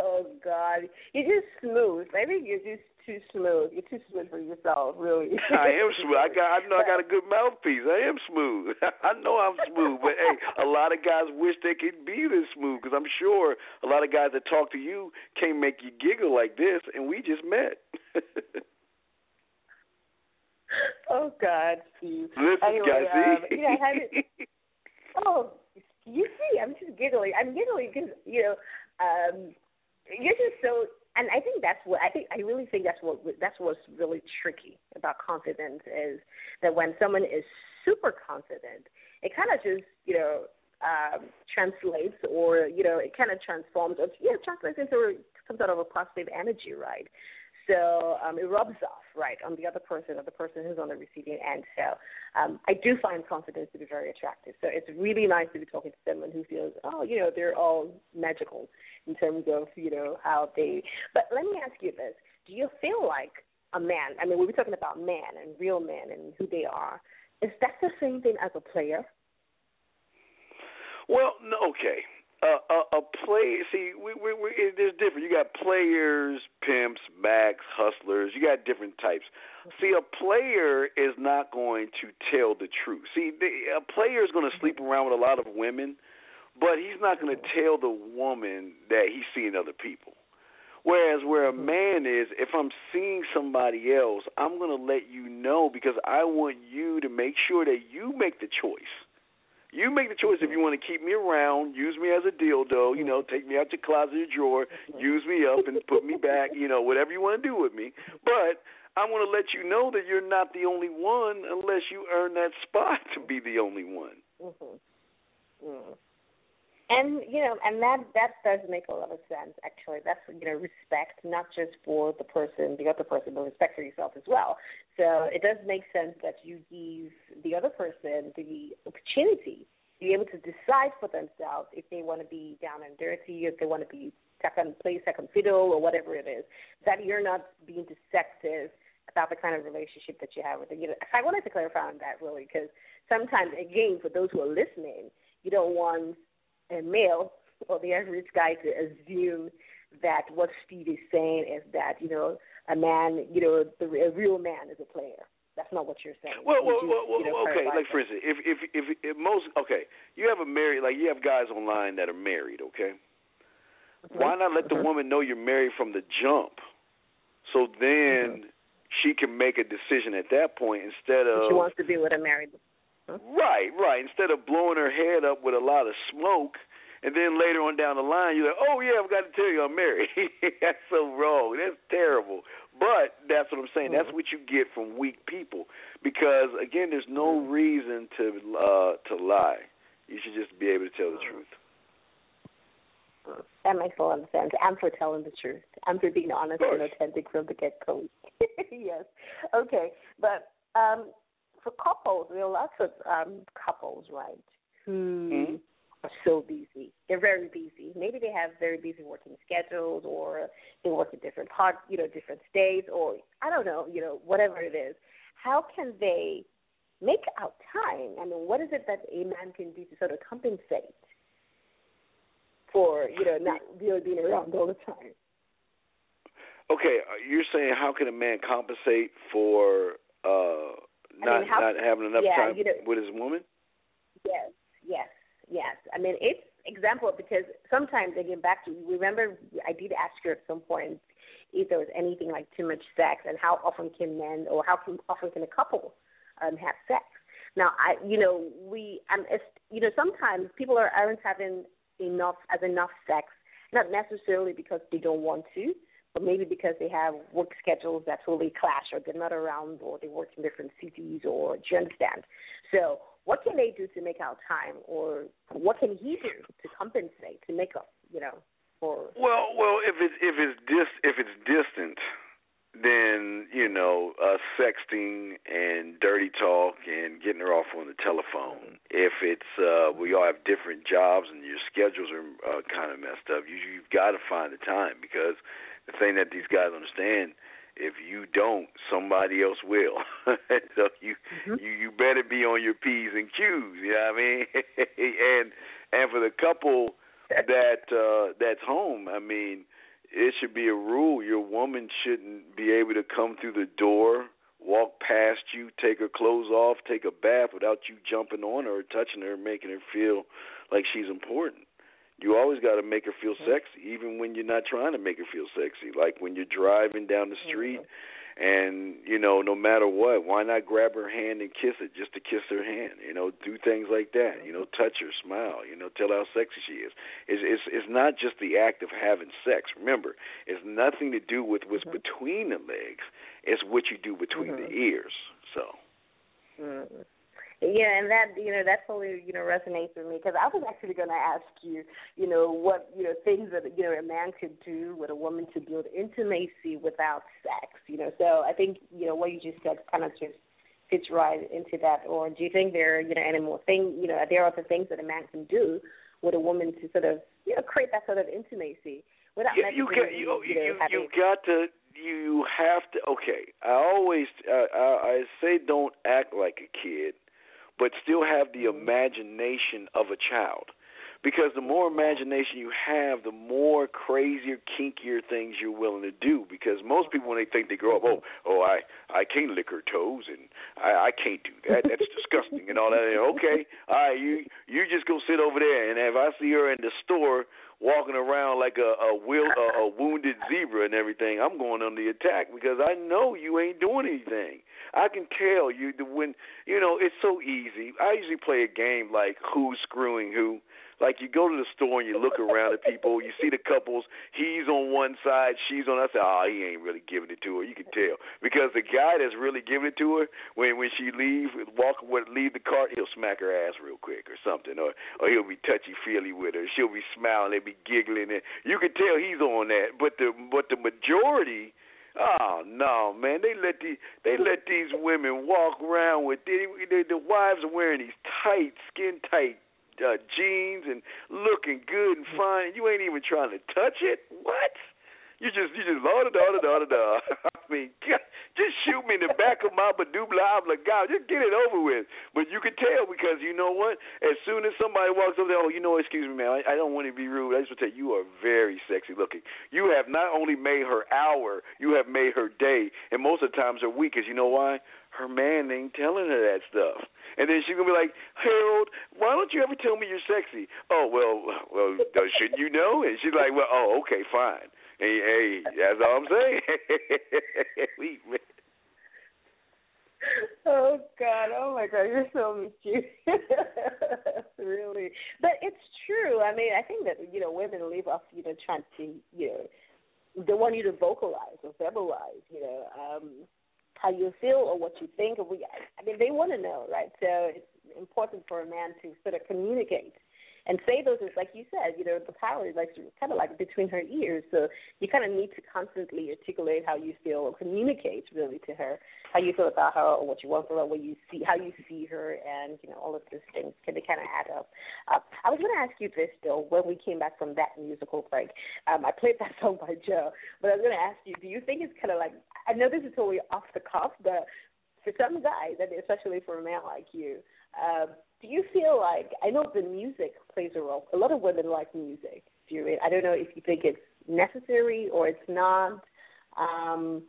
Oh God, you're just smooth. I think you're just too smooth. You're too smooth for yourself, really. I am smooth. I got. I know I got a good mouthpiece. I am smooth. I know I'm smooth. But hey, a lot of guys wish they could be this smooth because I'm sure a lot of guys that talk to you can't make you giggle like this, and we just met. oh God, Steve. Listen, anyway, guys, um, see? yeah, I haven't. Oh, you see, I'm just giggling. I'm giggling because you know, um, you're just so. And I think that's what I think. I really think that's what that's what's really tricky about confidence is that when someone is super confident, it kind of just you know um, translates or you know it kind of transforms or yeah translates into some sort of a positive energy, right? So um, it rubs off, right, on the other person or the person who's on the receiving end. So um, I do find confidence to be very attractive. So it's really nice to be talking to someone who feels, oh, you know, they're all magical in terms of, you know, how they. But let me ask you this: do you feel like a man? I mean, we were talking about men and real men and who they are. Is that the same thing as a player? Well, no, okay. Uh, a, a play. See, we, we, we, there's different. You got players, pimps, backs, hustlers. You got different types. See, a player is not going to tell the truth. See, the, a player is going to sleep around with a lot of women, but he's not going to tell the woman that he's seeing other people. Whereas where a man is, if I'm seeing somebody else, I'm going to let you know because I want you to make sure that you make the choice. You make the choice if you want to keep me around, use me as a dildo, you know, take me out your closet or drawer, use me up and put me back, you know, whatever you want to do with me. But I want to let you know that you're not the only one unless you earn that spot to be the only one. Mm-hmm. Mm. And you know, and that that does make a lot of sense. Actually, that's you know respect, not just for the person, the other person, but respect for yourself as well. So it does make sense that you give the other person the opportunity to be able to decide for themselves if they want to be down and dirty, if they want to be second play second fiddle or whatever it is. That you're not being deceptive about the kind of relationship that you have with them. You know, I wanted to clarify on that really because sometimes, again, for those who are listening, you don't want a male or the average guy to assume that what Steve is saying is that you know a man, you know, the, a real man is a player. That's not what you're saying. Well, well, well, well know, okay. Like for instance, if, if if if most okay, you have a married like you have guys online that are married. Okay, Mm-hmm. why not let the woman know you're married from the jump? So then she can make a decision at that point instead of She wants to be with a married. Right, right. Instead of blowing her head up with a lot of smoke, and then later on down the line, you're like, "Oh yeah, I've got to tell you, I'm married." that's so wrong. That's terrible. But that's what I'm saying. That's what you get from weak people. Because again, there's no reason to uh to lie. You should just be able to tell the truth. That makes a lot of sense. I'm for telling the truth. I'm for being honest and authentic from the get go. yes. Okay. But um for couples, there are lots of um couples, right, who are so busy. They're very busy. Maybe they have very busy working schedules or they work in different part you know, different states or I don't know, you know, whatever it is. How can they make out time? I mean, what is it that a man can do to sort of compensate for, you know, not really being around all the time? Okay, uh, you're saying how can a man compensate for uh not mean, how- not having enough yeah, time you know- with his woman? Yes, yes, yes. I mean, it's example because sometimes again back to you. remember I did ask you at some point if there was anything like too much sex and how often can men or how can, often can a couple um have sex. Now I you know we um it's, you know sometimes people are aren't having enough as enough sex not necessarily because they don't want to but maybe because they have work schedules that totally clash or they're not around or they work in different cities or do you understand? So what can they do to make out time or what can he do to compensate, to make up, you know, for Well, well, if it's if it's dis if it's distant, then you know, uh, sexting and dirty talk and getting her off on the telephone. If it's uh, we all have different jobs and your schedules are uh, kind of messed up, you you've got to find the time because the thing that these guys understand. If you don't, somebody else will. so you you you better be on your p's and q's. You know what I mean? and and for the couple that uh that's home, I mean, it should be a rule. Your woman shouldn't be able to come through the door, walk past you, take her clothes off, take a bath without you jumping on her, touching her, making her feel like she's important. You always got to make her feel sexy, even when you're not trying to make her feel sexy. Like when you're driving down the street, and you know, no matter what, why not grab her hand and kiss it just to kiss her hand? You know, do things like that. You know, touch her, smile. You know, tell her how sexy she is. It's it's it's not just the act of having sex. Remember, it's nothing to do with what's between the legs. It's what you do between the ears. So. Mm. Yeah, and that you know that totally you know resonates with me because I was actually going to ask you, you know, what you know things that you know a man could do with a woman to build intimacy without sex. You know, so I think you know what you just said kind of just fits right into that. Or do you think there are you know any more thing you know are there other things that a man can do with a woman to sort of you know create that sort of intimacy without you, you got you you you you got to you have to. Okay, I always I, I, I say don't act like a kid, but still have the imagination of a child. Because the more imagination you have, the more crazier, kinkier things you're willing to do. Because most people, when they think they grow up, oh, oh, I, I can't lick her toes, and I, I can't do that. That's disgusting, and all that. Okay, all right, you, you just go sit over there, and if I see her in the store walking around like a a, will, a, a wounded zebra and everything, I'm going on the attack because I know you ain't doing anything. I can tell you the when you know it's so easy. I usually play a game like who's screwing who. Like you go to the store and you look around at people, you see the couples. He's on one side, she's on. I say, oh, he ain't really giving it to her. You can tell because the guy that's really giving it to her when when she leave, walk with leave the cart, he'll smack her ass real quick or something, or or he'll be touchy feely with her. She'll be smiling, they be giggling, and you can tell he's on that. But the but the majority. Oh no, man! They let these they let these women walk around with they, they, the wives are wearing these tight, skin tight uh, jeans and looking good and fine. You ain't even trying to touch it. What? You just you just da da da da da. I mean, just shoot me in the back of my badubla God, just get it over with. But you can tell because you know what? As soon as somebody walks over there, oh, you know, excuse me, man, I, I don't want to be rude. I just want to tell you, you are very sexy looking. You have not only made her hour, you have made her day, and most of the times her week. Cause you know why? Her man ain't telling her that stuff. And then she's gonna be like, Harold, why don't you ever tell me you're sexy? Oh well, well, shouldn't you know? And she's like, well, oh, okay, fine. Hey, hey, that's all I'm saying. we, oh God! Oh my God! You're so mischievous. really, but it's true. I mean, I think that you know women leave off you know trying to you know they want you to vocalize or verbalize you know um how you feel or what you think. Or we, I mean, they want to know, right? So it's important for a man to sort of communicate and say those is like you said, you know, the power is like kind of like between her ears. So you kind of need to constantly articulate how you feel or communicate really to her how you feel about her or what you want from her, what you see, how you see her, and you know all of these things can they kind of add up. Uh, I was going to ask you this though when we came back from that musical break. Um, I played that song by Joe, but I was going to ask you, do you think it's kind of like I know this is totally off the cuff, but for some guys, and especially for a man like you. Um, do you feel like I know the music plays a role. A lot of women like music. Do you? I don't know if you think it's necessary or it's not. Um,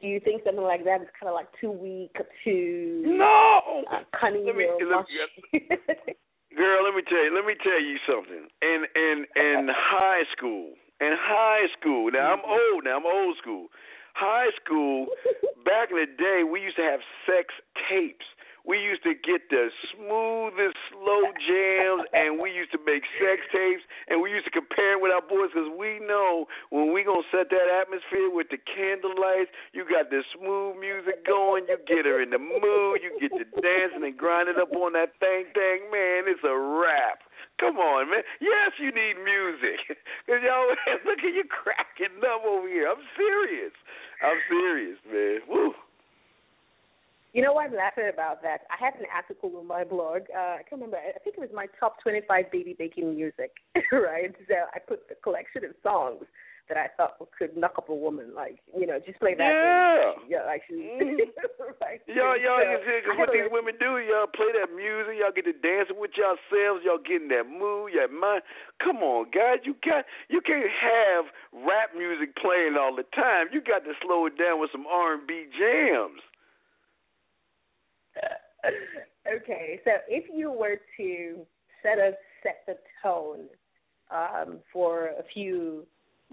do you think something like that is kind of like too weak, too no uh, cunning? Let me, let me, girl, let me tell you. Let me tell you something. In in in high school, in high school. Now I'm old. Now I'm old school. High school. back in the day, we used to have sex tapes we used to get the smoothest slow jams, and we used to make sex tapes, and we used to compare it with our boys because we know when we gonna set that atmosphere with the candlelights, you got the smooth music going, you get her in the mood, you get to dancing and grinding up on that thing, thing, man, it's a wrap. Come on, man. Yes, you need music. Y'all look at you cracking up over here. I'm serious. I'm serious, man. Woo. You know why I'm laughing about that? I had an article on my blog. Uh, I can't remember. I think it was my top 25 baby making music, right? So I put a collection of songs that I thought could knock up a woman. Like, you know, just play that. Yeah. Yeah, actually. Mm. right. Y'all, y'all, so, cause what these women do, y'all play that music, y'all get to dancing with yourselves, y'all get in that mood, y'all mind. Come on, guys, you got, you can't have rap music playing all the time. You got to slow it down with some R&B jams. okay, so if you were to set a set the tone um, for a few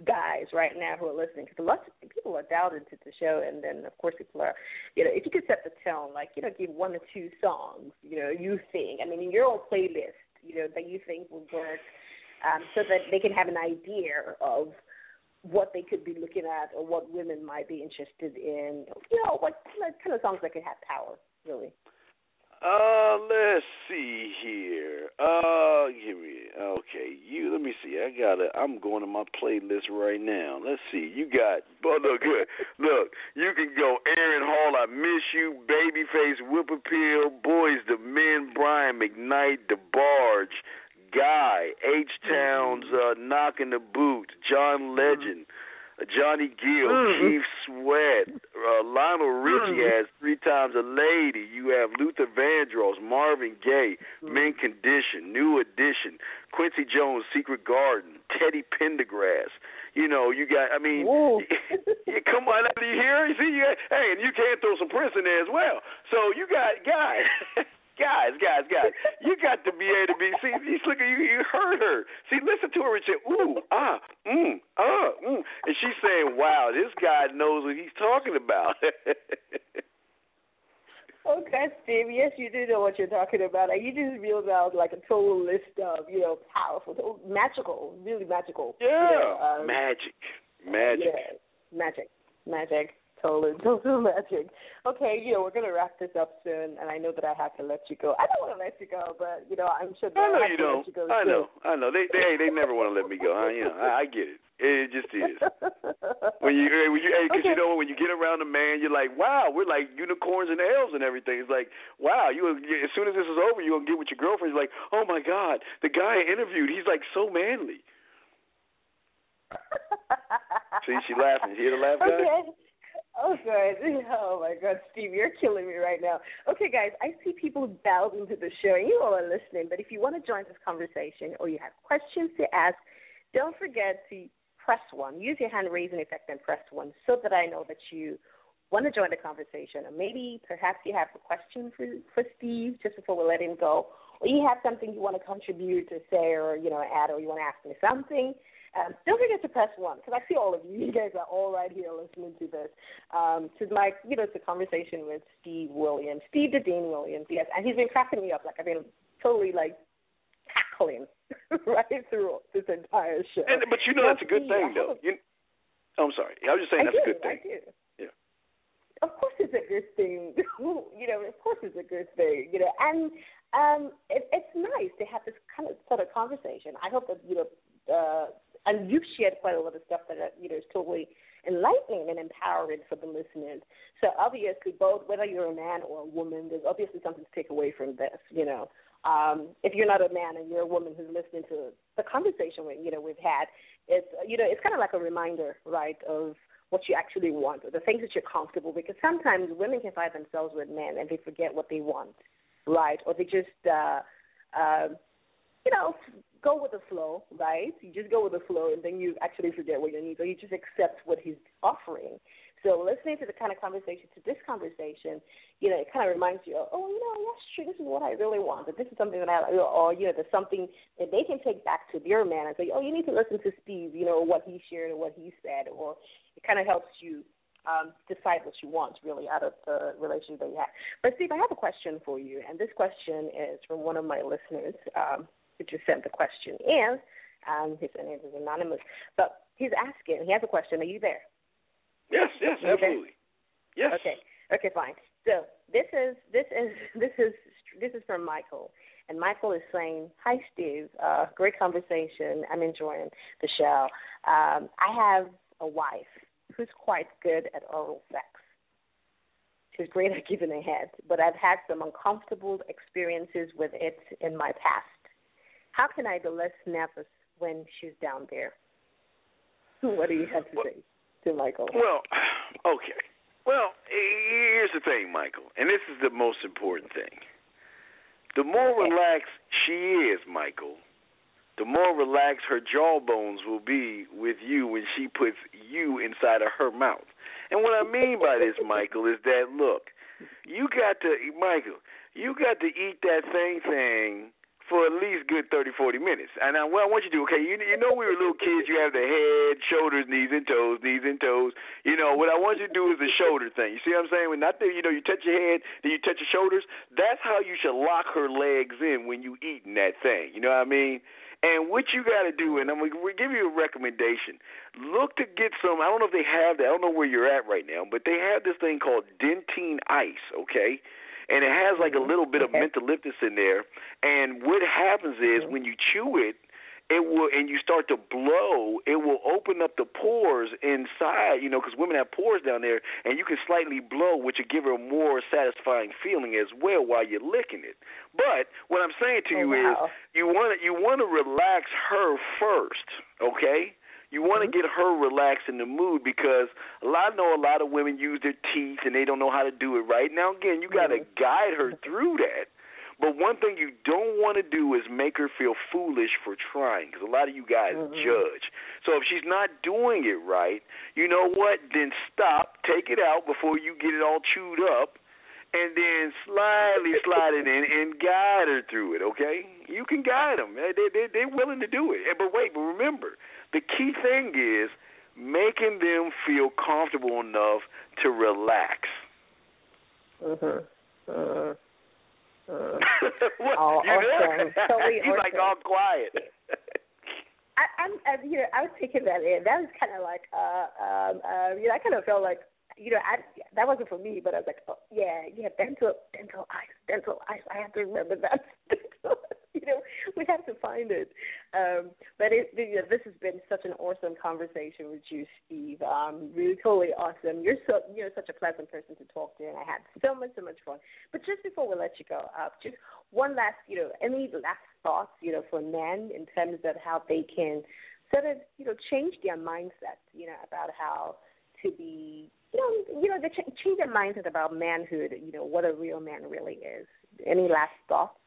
guys right now who are listening, because lots of people are dialed into the show, and then of course people are, you know, if you could set the tone, like you know, give one or two songs, you know, you think, I mean, in your own playlist, you know, that you think would work, um, so that they can have an idea of what they could be looking at or what women might be interested in, you know, what kind of songs that could have power, really. Uh, let's see here. Uh, give me okay. You let me see. I got it. I'm going to my playlist right now. Let's see. You got. But look, look. You can go Aaron Hall. I miss you. Babyface, Whip Appeal, Boyz II Men, Brian McKnight, The Barge, Guy, H Towns, uh, Knocking the Boot, John Legend. Mm-hmm. Johnny Gill, Mm. Keith Sweat, uh, Lionel Richie Mm. has three times a lady. You have Luther Vandross, Marvin Gaye, Mint Condition, New Edition, Quincy Jones, Secret Garden, Teddy Pendergrass. You know, you got. I mean, yeah, come on, you here. You see, you got, hey, and you can't throw some Prince in there as well. So you got guys. Guys, guys, guys, you got to be able to be. See, you look at you. You heard her. See, listen to her and say, "Ooh, ah, mm, ah, mm," and she's saying, "Wow, this guy knows what he's talking about." Okay, Steve. Yes, you do know what you're talking about. And you just reeled out like a total list of, you know, powerful, magical, really magical. you yeah, know, um, magic, magic. Yeah, magic, magic, total, total magic. Okay, you know, we're gonna wrap this up soon, and I know that I have to let you go. I don't want to let you go, but you know, I'm sure that I know have you to don't. let you go I know, I know. They, they, they never want to let me go. I, you know, I, I get it. It just is. When you, when you, hey, 'cause you know, when you get around a man, you're like, wow, we're like unicorns and elves and everything. It's like, wow, you. As soon as this is over, you're gonna get with your girlfriend. You're like, oh my god, the guy I interviewed, he's like so manly. See, she laughing. You hear the laugh, guy? Okay. Oh, good. Oh, my God, Steve, you're killing me right now. Okay, guys, I see people dialed into the show, and you all are listening. But if you want to join this conversation or you have questions to ask, don't forget to press one. Use your hand raising effect and press one so that I know that you want to join the conversation. Or maybe perhaps you have a question for, for Steve just before we let him go. Or you have something you want to contribute or say or, you know, add or you want to ask me something. Um, don't forget to press one because I see all of you. You guys are all right here listening to this. Um, to my, you know, it's a conversation with Steve Williams, Steve the Dean Williams. Yes, and he's been cracking me up. Like I've been totally like cackling right through this entire show. And but you know that's a good Steve, thing though. You, I'm sorry. I was just saying I that's do, a good thing. I do. Yeah. Of course, it's a good thing. you know, of course, it's a good thing. You know, and um, it, it's nice to have this kind of sort of conversation. I hope that you know, uh, and you've shared quite a lot of stuff that uh, you know is totally enlightening and empowering for the listeners. So obviously, both whether you're a man or a woman, there's obviously something to take away from this. You know, um, if you're not a man and you're a woman who's listening to the conversation we you know we've had, it's you know it's kind of like a reminder, right, of what you actually want, or the things that you're comfortable. Because sometimes women can find themselves with men and they forget what they want, right, or they just uh, uh, you know go with the flow, right? You just go with the flow, and then you actually forget what you need, or you just accept what he's offering. So listening to the kind of conversation, to this conversation, you know, it kind of reminds you, oh, you know, yes, sure, this is what I really want. That this is something that I, or you know, there's something that they can take back to their man and say, oh, you need to listen to Steve, you know, what he shared or what he said, or it kind of helps you um, decide what you want really out of the relationship that you have. But Steve, I have a question for you, and this question is from one of my listeners. Um, who just sent the question in. Um, his name is anonymous, but he's asking. He has a question. Are you there? Yes, yes, absolutely. Yes. Okay. Okay, fine. So this is this is this is this is from Michael, and Michael is saying, "Hi, Steve. Uh, great conversation. I'm enjoying the show. Um, I have a wife who's quite good at oral sex. She's great at giving a head, but I've had some uncomfortable experiences with it in my past. How can I be less nervous when she's down there? What do you have to say to Michael? Well, okay. Well, here's the thing, Michael, and this is the most important thing. The more relaxed she is, Michael, the more relaxed her jawbones will be with you when she puts you inside of her mouth. And what I mean by this, Michael, is that look, you got to, Michael, you got to eat that thing thing for at least good thirty, forty minutes. And now, what I want you to do, okay, you, you know we were little kids, you have the head, shoulders, knees and toes, knees and toes. You know, what I want you to do is the shoulder thing. You see what I'm saying? When not the, you know, you touch your head, then you touch your shoulders. That's how you should lock her legs in when you eating that thing. You know what I mean? And what you got to do, and I'm going to give you a recommendation. Look to get some. I don't know if they have that. I don't know where you're at right now, but they have this thing called Dentyne Ice. Okay, and it has like a mm-hmm. little bit of mentholyptus in there. And what happens is mm-hmm. when you chew it, it will, and you start to blow, it will open up the pores inside, you know, because women have pores down there, and you can slightly blow, which will give her a more satisfying feeling as well while you're licking it. But what I'm saying to Oh, you wow. is, you want to you want to relax her first, okay? You want to get her relaxed in the mood because a lot I know a lot of women use their teeth and they don't know how to do it right. Now again, you got to guide her through that. But one thing you don't want to do is make her feel foolish for trying, because a lot of you guys Mhm. judge. So if she's not doing it right, you know what? Then stop, take it out before you get it all chewed up, and then slightly slide it in and guide her through it. Okay? You can guide them. They they they're willing to do it. But wait, but remember, the key thing is making them feel comfortable enough to relax. Mhm. Mhm. Mhm. what? Oh, you awesome. Totally He's like all quiet. I, I'm, I, you know, I was taking that in. That was kind of like, uh, um, uh, you know, I kind of felt like, you know, I that wasn't for me, but I was like, oh, yeah, yeah, dental, dental ice, dental ice. I have to remember that. you know, we have to find it. Um, but it, you know, this has been such an awesome conversation with you, Steve. Um, really, totally awesome. You're so, you know, such a pleasant person to talk to, and I had so much, so much fun. But just before we let you go, uh, just one last, you know, any last thoughts, you know, for men in terms of how they can sort of, you know, change their mindset, you know, about how to be, you know, you know, they ch- change their mindset about manhood, you know, what a real man really is. Any last thoughts?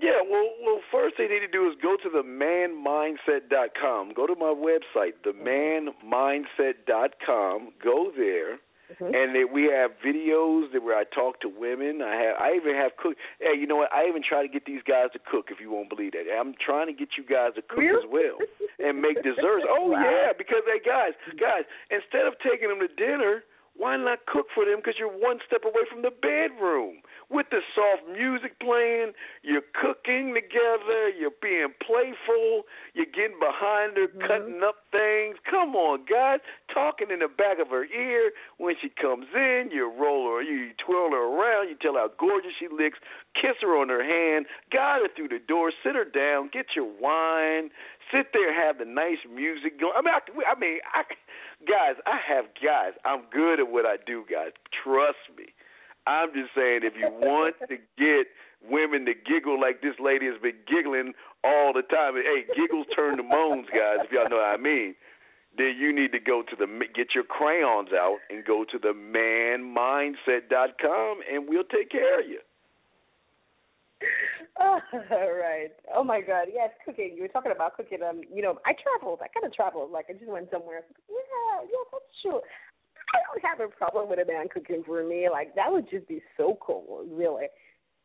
Yeah, well, well, first thing they need to do is go to the manmindset.com. Go to my website, themanmindset.com. Go there, mm-hmm. and they, we have videos that where I talk to women. I have, I even have cook. Hey, you know what? I even try to get these guys to cook. If you won't believe that, I'm trying to get you guys to cook as well and make desserts. Oh Wow. yeah, because hey guys, guys, instead of taking them to dinner. Why not cook for them? Because you're one step away from the bedroom with the soft music playing. You're cooking together. You're being playful. You're getting behind her, mm-hmm. cutting up things. Come on, guys. Talking in the back of her ear when she comes in. You roll her, you twirl her around. You tell her how gorgeous she looks. Kiss her on her hand. Guide her through the door. Sit her down. Get your wine. Sit there. Have the nice music going. I mean, I, I mean, I, guys, I have guys. I'm good at what I do, guys. Trust me. I'm just saying, if you want to get women to giggle like this lady has been giggling all the time, hey, giggles turn to moans, guys. If y'all know what I mean, then you need to go to the get your crayons out and go to the manmindset.com, and we'll take care of you. Right. Oh my God. Yes, cooking. You were talking about cooking. Um, you know, I traveled. I kind of traveled. Like I just went somewhere. Yeah, yeah, that's true. I don't have a problem with a man cooking for me. Like that would just be so cool, really.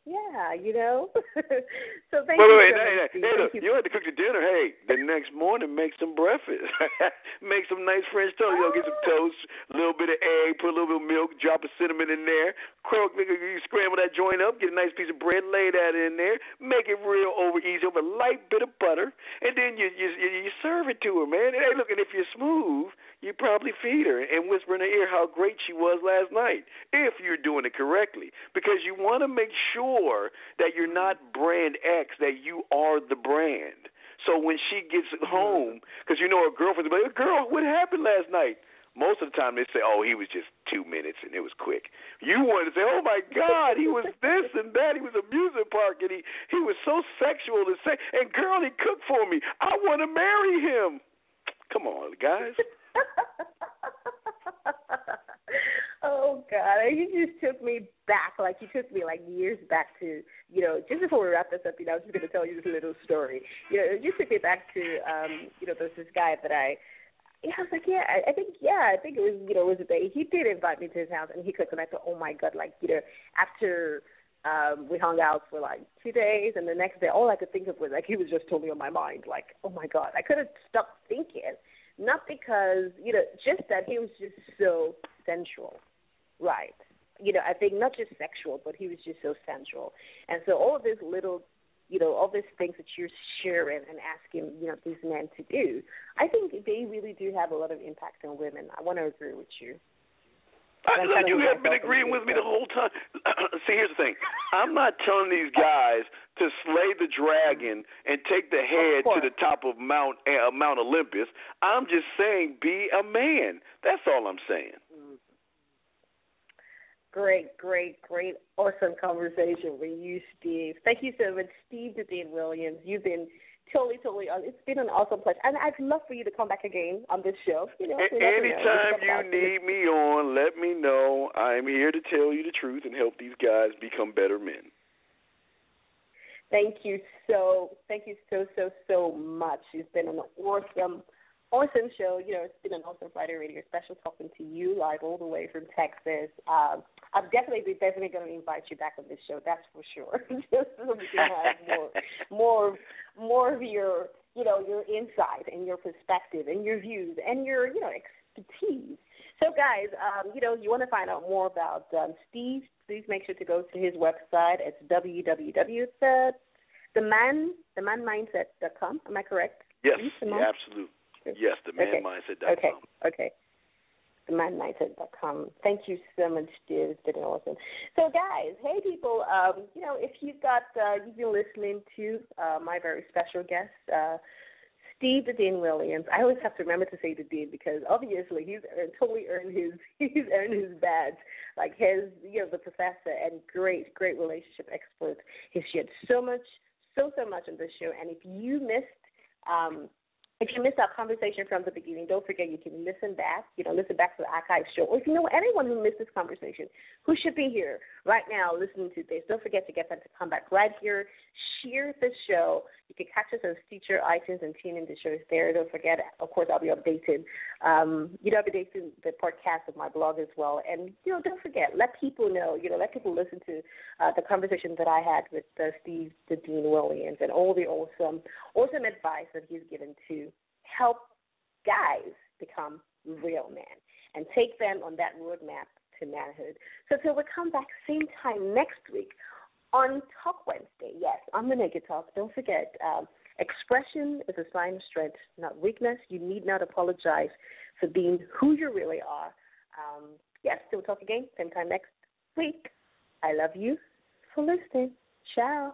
Yeah, you know. so thank wait, you. wait, hey, hey, hey, look, you had to cook the dinner. Hey, the next morning, make some breakfast. make some nice French toast. You know, get some oh. toast, a little bit of egg, put a little bit of milk, drop a cinnamon in there. Croak, nigga, you scramble that joint up, get a nice piece of bread, lay that in there, make it real over easy over a light bit of butter, and then you you you serve it to her, man. And hey, look, and if you're smooth, you probably feed her and whisper in her ear how great she was last night, if you're doing it correctly, because you want to make sure that you're not brand X, that you are the brand. So when she gets mm-hmm. home, because you know her girlfriend's like, "Girl, what happened last night?" Most of the time they say, "Oh, he was just two minutes and it was quick." You want to say, "Oh my God, he was this and that. He was a music park and he he was so sexual to say." And girl, he cooked for me. I want to marry him. Come on, guys. oh God, you just took me back. Like you took me like years back to, you know, just before we wrap this up, you know, I was just gonna tell you this little story. You know, just took me back to, um, you know, there's this guy that I. Yeah, I was like, yeah, I, think, yeah, I think it was, you know, it was a day. He did invite me to his house, and he cooked, and I thought, oh my god, like, you know, after um we hung out for like two days, and the next day, all I could think of was like he was just totally on my mind, like, oh my god, I couldn't stop thinking, not because, you know, just that he was just so sensual, right? You know, I think not just sexual, but he was just so sensual, and so all of these little you know, all these things that you're sharing and asking, you know, these men to do, I think they really do have a lot of impact on women. I want to agree with you. I, look, you have been agreeing with me the whole time. See, here's the thing. I'm not telling these guys to slay the dragon and take the head to the top of Mount uh, Mount Olympus. I'm just saying, be a man. That's all I'm saying. Great, great, great, awesome conversation with you, Steve. Thank you so much, Steve the Dean Williams. You've been totally, totally. Uh, it's been an awesome pleasure, and I'd love for you to come back again on this show. You know, A- anytime you need me on, let me know. I'm here to tell you the truth and help these guys become better men. Thank you so, thank you so, so, so much. It's been an awesome, awesome show. You know, it's been an awesome Friday Radio special talking to you live all the way from Texas. Um, I'm definitely, definitely going to invite you back on this show. That's for sure. Just so we can have more, more, more of your, you know, your insight and your perspective and your views and your, you know, expertise. So, guys, um, you know, you want to find out more about um, Steve? Please make sure to go to his website. It's www. The the man the manmindset.com. Am I correct? Yes, yeah, absolutely. Yes, the Okay. manmindset.com. Okay. Okay. TheMindMindset.com. Thank you so much, dear. It's been awesome. So, guys, hey, people, um, you know, if you've got, uh, you've been listening to uh, my very special guest, uh, Steve the Dean Williams. I always have to remember to say the Dean because obviously he's earned, totally earned his he's earned his badge. Like his you know the professor and great great relationship expert. He's shared so much so so much on this show. And if you missed um, if you missed our conversation from the beginning, don't forget you can listen back, you know, listen back to the archive show. Or if you know anyone who missed this conversation, who should be here right now listening to this, don't forget to get them to come back right here, share this show. You can catch us on Stitcher, iTunes, and tune in the shows there. Don't forget, of course, I'll be updating, um, you know, updating the podcast of my blog as well. And, you know, don't forget, let people know, you know, let people listen to uh, the conversation that I had with uh, Steve the Dean Williams and all the awesome, awesome advice that he's given to help guys become real men and take them on that roadmap to manhood. So till we come back same time next week on Talk Wednesday. Yes, on the Naked Talk. Don't forget, um, expression is a sign of strength, not weakness. You need not apologize for being who you really are. Um, yes, till we talk again same time next week. I love you for listening. Ciao.